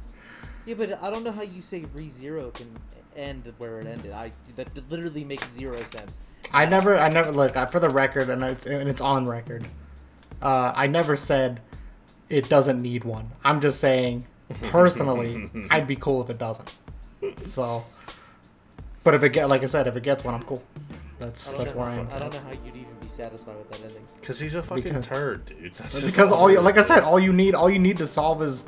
Yeah, but I don't know how you say ReZero can end where it ended. I that literally makes zero sense. I never, I never look uh, for the record, and it's and it's on record. Uh, I never said it doesn't need one. I'm just saying, personally, I'd be cool if it doesn't. So, but if it get, like I said, if it gets one, I'm cool. That's that's know, where I am. I don't know how you'd even be satisfied with that ending. Because he's a fucking Because- turd, dude. That's Because all you, like I said, all you need, all you need to solve is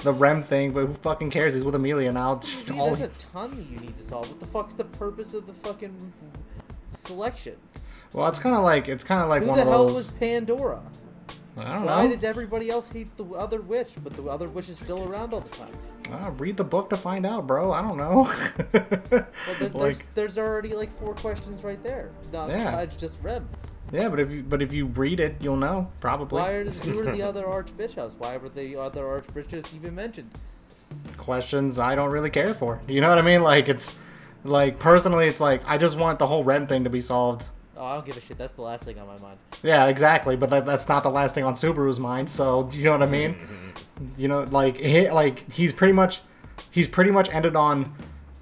the Rem thing. But who fucking cares? He's with Emilia now. Dude, All there's a ton that you need to solve. What the fuck's the purpose of the fucking selection? well, it's kind of like it's kind of like Who one the of hell those. was Pandora? I don't Why know. does everybody else hate the other witch, but the other witch is still around all the time? Ah, read the book to find out, bro. I don't know. Well, there, there's like, there's already like four questions right there. Not Yeah. besides just Rem. Yeah, but if you but if you read it, you'll know probably. Why are who are the other archbishops? Why were the other archbishops even mentioned? questions I don't really care for. You know what I mean? Like it's like personally, it's like I just want the whole Rem thing to be solved. Oh, I don't give a shit. That's the last thing on my mind. Yeah, exactly. But that, that's not the last thing on Subaru's mind. So you know what I mean? you know, like he, like he's pretty much he's pretty much ended on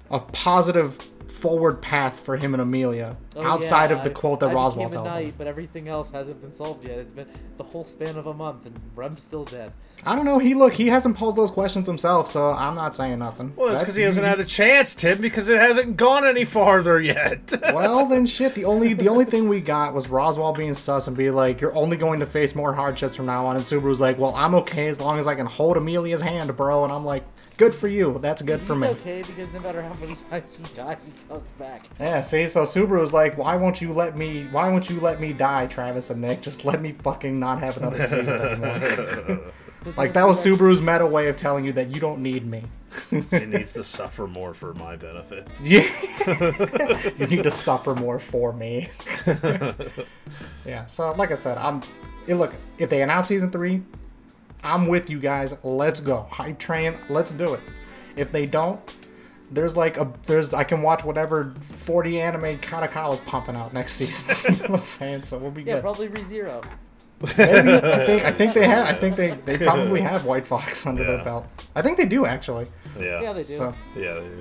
a positive forward path for him and Emilia Oh, outside yeah, of the quote that I Roswaal became a tells him. but everything else hasn't been solved yet. It's been the whole span of a month, and Rem's still dead. I don't know. He look he hasn't posed those questions himself, so I'm not saying nothing. Well, it's because he hasn't had a chance, Tim, because it hasn't gone any farther yet. well then shit the only the only thing we got was roswaal being sus and be like you're only going to face more hardships from now on and subaru's like well i'm okay as long as i can hold emilia's hand bro and i'm like good for you that's good for He's me okay because no matter how many times he dies, he comes back. yeah see so subaru's like why won't you let me why won't you let me die travis and nick just let me fucking not have another season anymore like that was subaru's meta way of telling you that you don't need me he needs to suffer more for my benefit. Yeah. you need to suffer more for me. yeah. So, like I said, I'm. eh, look, if they announce season three, I'm with you guys. Let's go. Hype train. Let's do it. If they don't, there's like a there's I can watch whatever 40 anime Kadokawa is pumping out next season. you know what I'm saying? So we'll be good. Yeah, good. probably ReZero. Maybe, I think I think they have. I think they they probably have White Fox under their belt. I think they do actually. Yeah. Yeah, they do. So. Yeah, they do.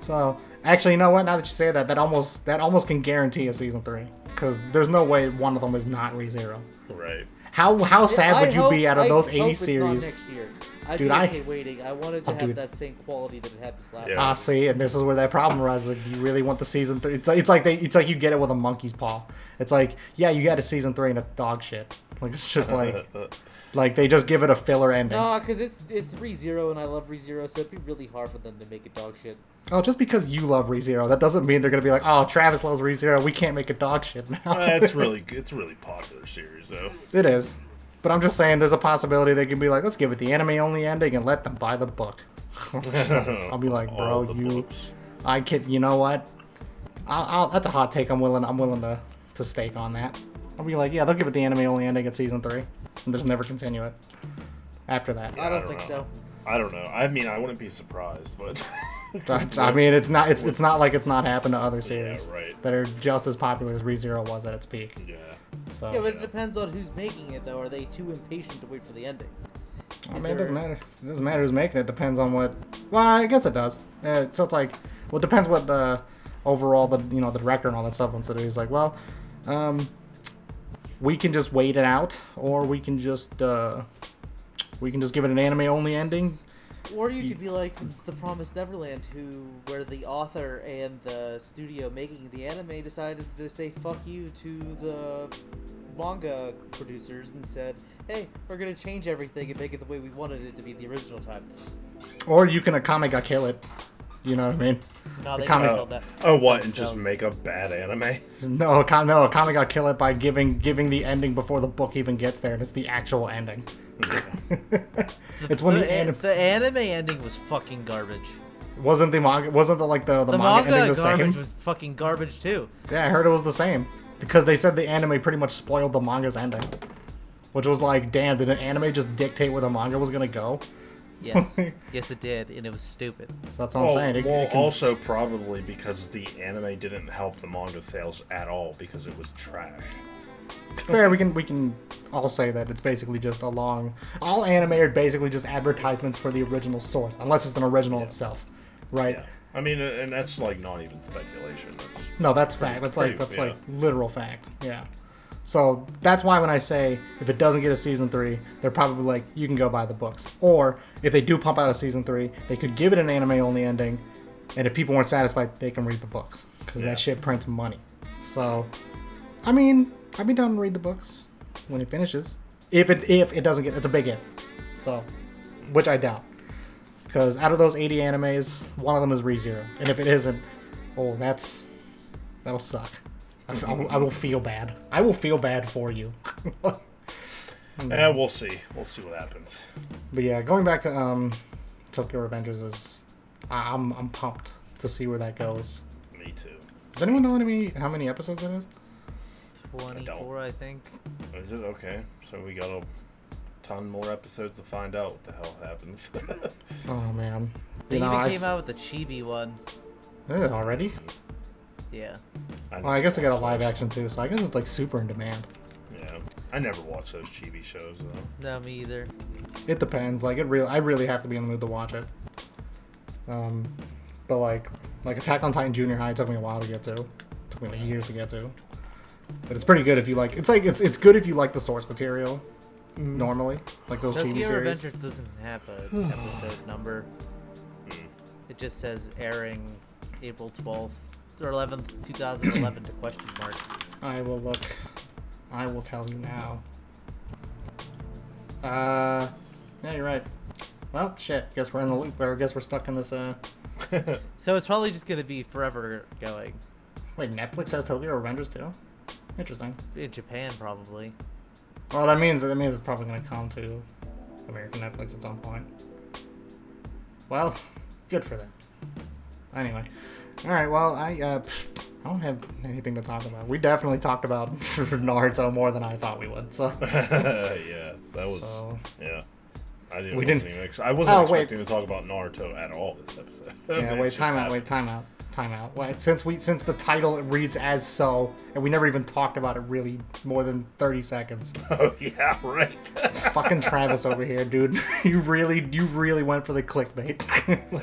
So actually, you know what? Now that you say that, that almost that almost can guarantee a season three because there's no way one of them is not ReZero. Right. How how sad I would you hope- be out of I those hope 80 it's not series? next year. I'd Dude, be I- okay waiting. I wanted to Oh, have dude. that same quality that it had this last Yeah. Ah, see, and this is where that problem arises. Like, you really want the season three? It's like it's like they it's like you get it with a monkey's paw. It's like yeah, you got a season three and a dog shit. Like it's just like like they just give it a filler ending. No, because it's it's ReZero and I love ReZero, so it'd be really hard for them to make a dog shit. Oh, just because you love ReZero, that doesn't mean they're gonna be like, oh, Travis loves ReZero. We can't make a dog shit now. Uh, it's really it's really popular series though. It is. But I'm just saying there's a possibility they can be like, let's give it the anime only ending and let them buy the book. I'll be like, bro, you books. I can you know what? I'll, I'll, that's a hot take. I'm willing I'm willing to, to stake on that. I'll be like, yeah, they'll give it the anime only ending at season three. And just never continue it. After that. I don't, don't think know. so. I don't know. I mean, I wouldn't be surprised, but I, I mean it's not it's it's not like it's not happened to other series right. that are just as popular as ReZero was at its peak. yeah. So Yeah, but it depends on who's making it, though. Are they too impatient to wait for the ending? I Is mean, it doesn't matter. It doesn't matter who's making it. Depends on what. Well, I guess it does. Uh, so it's like, well, it depends what the overall the you know the director and all that stuff wants to do. He's like, well, um, we can just wait it out, or we can just uh, we can just give it an anime only ending. Or you could be like The Promised Neverland, who, where the author and the studio making the anime decided to say fuck you to the manga producers and said, hey, we're gonna change everything and make it the way we wanted it to be the original time. Or you can a comic got kill it. You know what I mean? No, they comic- just Oh, held that. oh, what? And just make a bad anime? No, a com- no, a comic got kill it by giving giving the ending before the book even gets there, and it's the actual ending. it's when the, the, anim- the anime ending was fucking garbage. wasn't the manga wasn't the like the the, The manga, manga ending the garbage same. was fucking garbage too. Yeah, I heard it was the same. Because they said the anime pretty much spoiled the manga's ending. Which was like, damn, did an anime just dictate where the manga was gonna go? Yes, yes, it did, and it was stupid. So that's what I'm saying. It, well, it can- also probably because the anime didn't help the manga sales at all because it was trash. fair, we can we can all say that it's basically just a long. All anime are basically just advertisements for the original source, unless it's an original itself, right? Yeah. I mean, and that's like not even speculation. That's No, that's fact. That's like that's yeah. like literal fact. Yeah. So that's why when I say if it doesn't get a season three, they're probably like you can go buy the books. Or if they do pump out a season three, they could give it an anime only ending, and if people weren't satisfied, they can read the books because Yeah. that shit prints money. So, I mean, I'd be down to read the books when it finishes. If it if it doesn't get, it's a big if. So, which I doubt, because out of those 80 animes, one of them is ReZero, and if it isn't, oh, that's that'll suck. I, I will- I will feel bad. I will feel bad for you. but Eh, we'll see. We'll see what happens. But yeah, going back to um, Tokyo Revengers is, I- I'm I'm pumped to see where that goes. Me too. Does anyone know how many how many episodes it is? 24, I think. Is it okay? So we got a ton more episodes to find out what the hell happens. Oh man. They You even I came s- out with the chibi one. Eh, already? Yeah. Well, I guess they got a live watched action too, so I guess it's like super in demand. Yeah, I never watched those chibi shows though. No, me either. It depends. Like it really, I really have to be in the mood to watch it. Um, but like, like Attack on Titan Junior High took me a while to get to. It took me like years to get to. But it's pretty good if you like. It's like it's it's good if you like the source material. Normally, like those TV Tokyo series. Revengers doesn't have an episode number. It just says airing April 12th or 11th, 2011 to question mark. I will look. I will tell you now. Uh, yeah, you're right. Well, shit. Guess we're in the loop. Or guess we're stuck in this. Uh, So it's probably just gonna be forever going. wait, Netflix has Tokyo Revengers too. Interesting. In Japan, probably. Well, that means that means it's probably going to come to American Netflix at some point. Well, good for them. Anyway, all right. Well, I uh, I don't have anything to talk about. We definitely talked about Naruto more than I thought we would. So, yeah, that was so yeah. I didn't. We wasn't didn't- even ex- I wasn't Oh, wait. expecting to talk about Naruto at all this episode. yeah. It Wait, time out. Wait, time out. Time out. Wait, since we since the title reads as so, and we never even talked about it really more than thirty seconds. Oh yeah, right. Fucking Travis over here, dude. You really, you really went for the clickbait.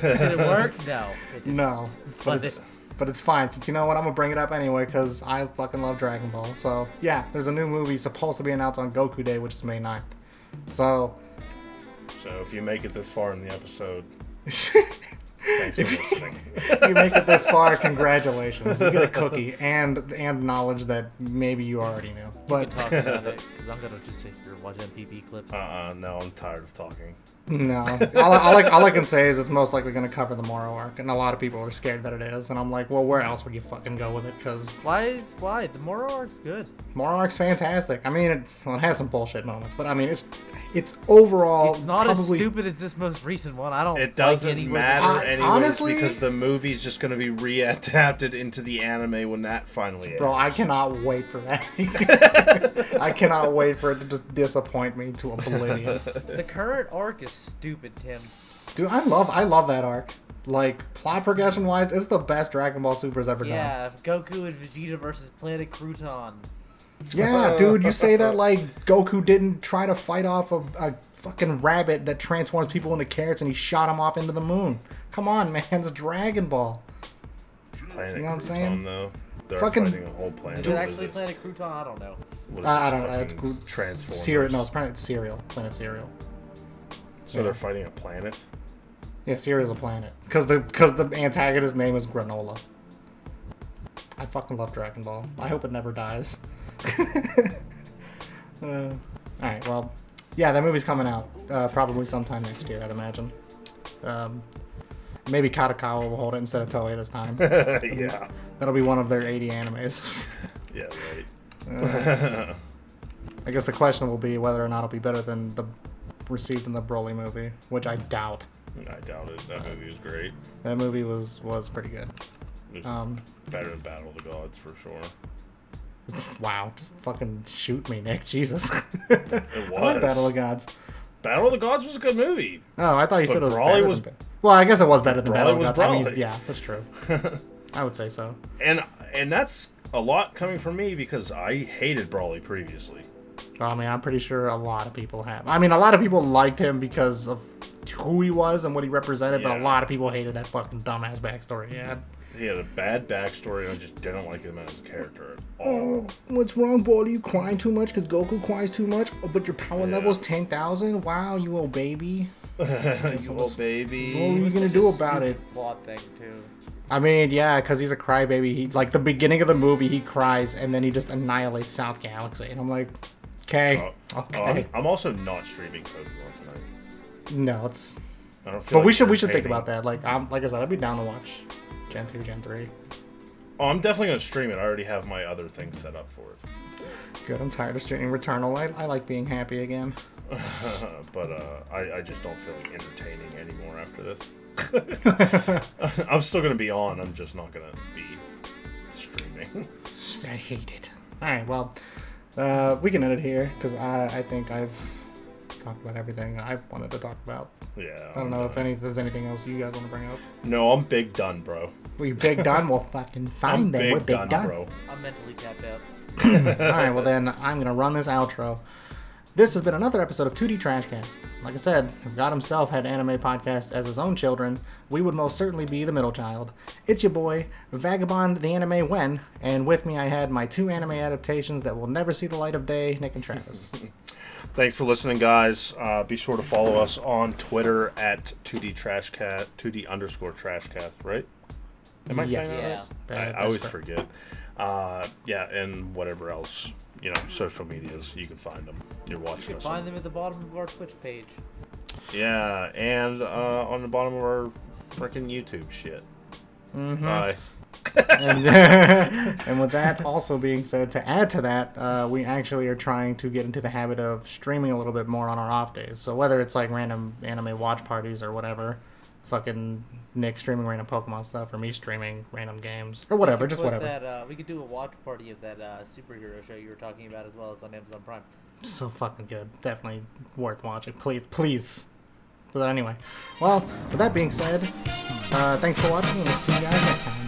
Did it work? No. It didn't. No, but But it's it's- but it's fine. Since you know what, I'm gonna bring it up anyway because I fucking love Dragon Ball. So yeah, there's a new movie supposed to be announced on Goku Day, which is May 9th. So so if you make it this far in the episode, thanks for listening. you make it this far, congratulations. You get a cookie and and knowledge that maybe you already knew. We can But talk about it because I'm gonna just sit here and watch MPB clips. Uh-uh, no, I'm tired of talking. No, all, I- all, I, all I can say is it's most likely gonna cover the Moro arc, and a lot of people are scared that it is. And I'm like, well, where else would you fucking go with it? Because Why is why the Moro arc's good? Moro arc's fantastic. I mean, it, well, it has some bullshit moments, but I mean, it's it's overall It's not as stupid as this most recent one. I don't. It doesn't any more than- matter Hon- anyways honestly- because the movie's just going to be readapted into the anime when that finally airs. Bro, I cannot wait for that. I cannot wait for it to just disappoint me to oblivion. The current arc is stupid, Tim. Dude, I love I love that arc. Like plot progression wise, it's the best Dragon Ball Super's ever done. Yeah, Goku and Vegeta versus Planet Crouton. Yeah, dude, you say that like Goku didn't try to fight off a, a fucking rabbit that transforms people into carrots and he shot him off into the moon. Come on, man, it's Dragon Ball. Planet You know what I'm Crouton, saying? though. They're Fucking- fighting a whole planet. Is it actually this? Planet Crouton? I don't know. What is I- I don't know, it's cool. Transformers. Cereal, no, it's Planet Cereal. Planet Cereal. So yeah. they're fighting a planet? Yeah, Cereal's a planet. Because the because the antagonist's name is Granola. I fucking love Dragon Ball. I hope it never dies. uh, all right, well, yeah, that movie's coming out uh, probably sometime next year, I'd imagine. Um, maybe Kadokawa will hold it instead of Toei this time. yeah. That'll be one of their 80 animes. Yeah, right. Uh, I guess the question will be whether or not it'll be better than the received in the Broly movie, which I doubt. I doubt it. That movie was great. That movie was was pretty good. Was Um, better than Battle of the Gods for sure. Wow, just fucking shoot me, Nick. Jesus. It I like was. Battle of Gods. Battle of the Gods was a good movie. Oh, I thought you But said it was Broly better was- than Well, I guess it was better than Battle of was Gods. I mean, yeah, that's true. I would say so. And and that's a lot coming from me because I hated Broly previously. I mean, I'm pretty sure a lot of people have. I mean, a lot of people liked him because of who he was and what he represented, but a lot of people hated that fucking dumbass backstory he had. He had a bad backstory and I just didn't like him as a character at all. Oh, what's wrong, boy? Are You crying too much because Goku cries too much? Oh, but your power Yeah. level's 10,000? Wow, you old baby. you old baby. What are you gonna do about it? Plot thing too. I mean, yeah, because he's a crybaby. He like the beginning of the movie, he cries and then he just annihilates South Galaxy, and I'm like, okay, Oh, okay, oh, I'm, I'm also not streaming Pokemon tonight. no, it's. I don't feel But we should we should think about that. Like, I'm like I said, I'd be down to watch Gen two, Gen three. Oh, I'm definitely gonna stream it. I already have my other thing set up for it. Good. I'm tired of streaming Returnal. I, I like being happy again. but uh, I, I just don't feel like entertaining anymore after this. I'm still gonna be on. I'm just not gonna be streaming. I hate it. All right. Well, uh, we can end it here because I, I think I've talked about everything I wanted to talk about. Yeah. I don't know if any there's anything else you guys want to bring up. No, I'm big done, bro. We big done. Well, fucking fine I'm then. big, We're big done, done. bro. I'm mentally tapped out. All right. Well, then I'm gonna run this outro. This has been another episode of 2D Trashcast. Like I said, if God himself had anime podcasts as his own children, we would most certainly be the middle child. It's your boy, Vagabond the Anime When, and with me I had my two anime adaptations that will never see the light of day, Nick and Travis. Thanks for listening, guys. Uh, be sure to follow us on Twitter at 2D Trashcast, 2D underscore Trashcast, right? Am I Yes. saying that Yeah. That- I, I always correct. forget. Uh, yeah, and whatever else, you know, social medias, you can find them. You're watching. You watching can us. find on- them at the bottom of our Twitch page. Yeah, and uh, on the bottom of our freaking YouTube shit. Mm-hmm. Bye. and, and with that also being said, to add to that, uh, we actually are trying to get into the habit of streaming a little bit more on our off days. So whether it's like random anime watch parties or whatever, fucking Nick streaming random Pokemon stuff or me streaming random games or whatever, just whatever. That, uh, we could do a watch party of that uh, superhero show you were talking about as well as on Amazon Prime. So fucking good, definitely worth watching. Please, please. But anyway, well, with that being said, uh, thanks for watching, and we'll see you guys next time.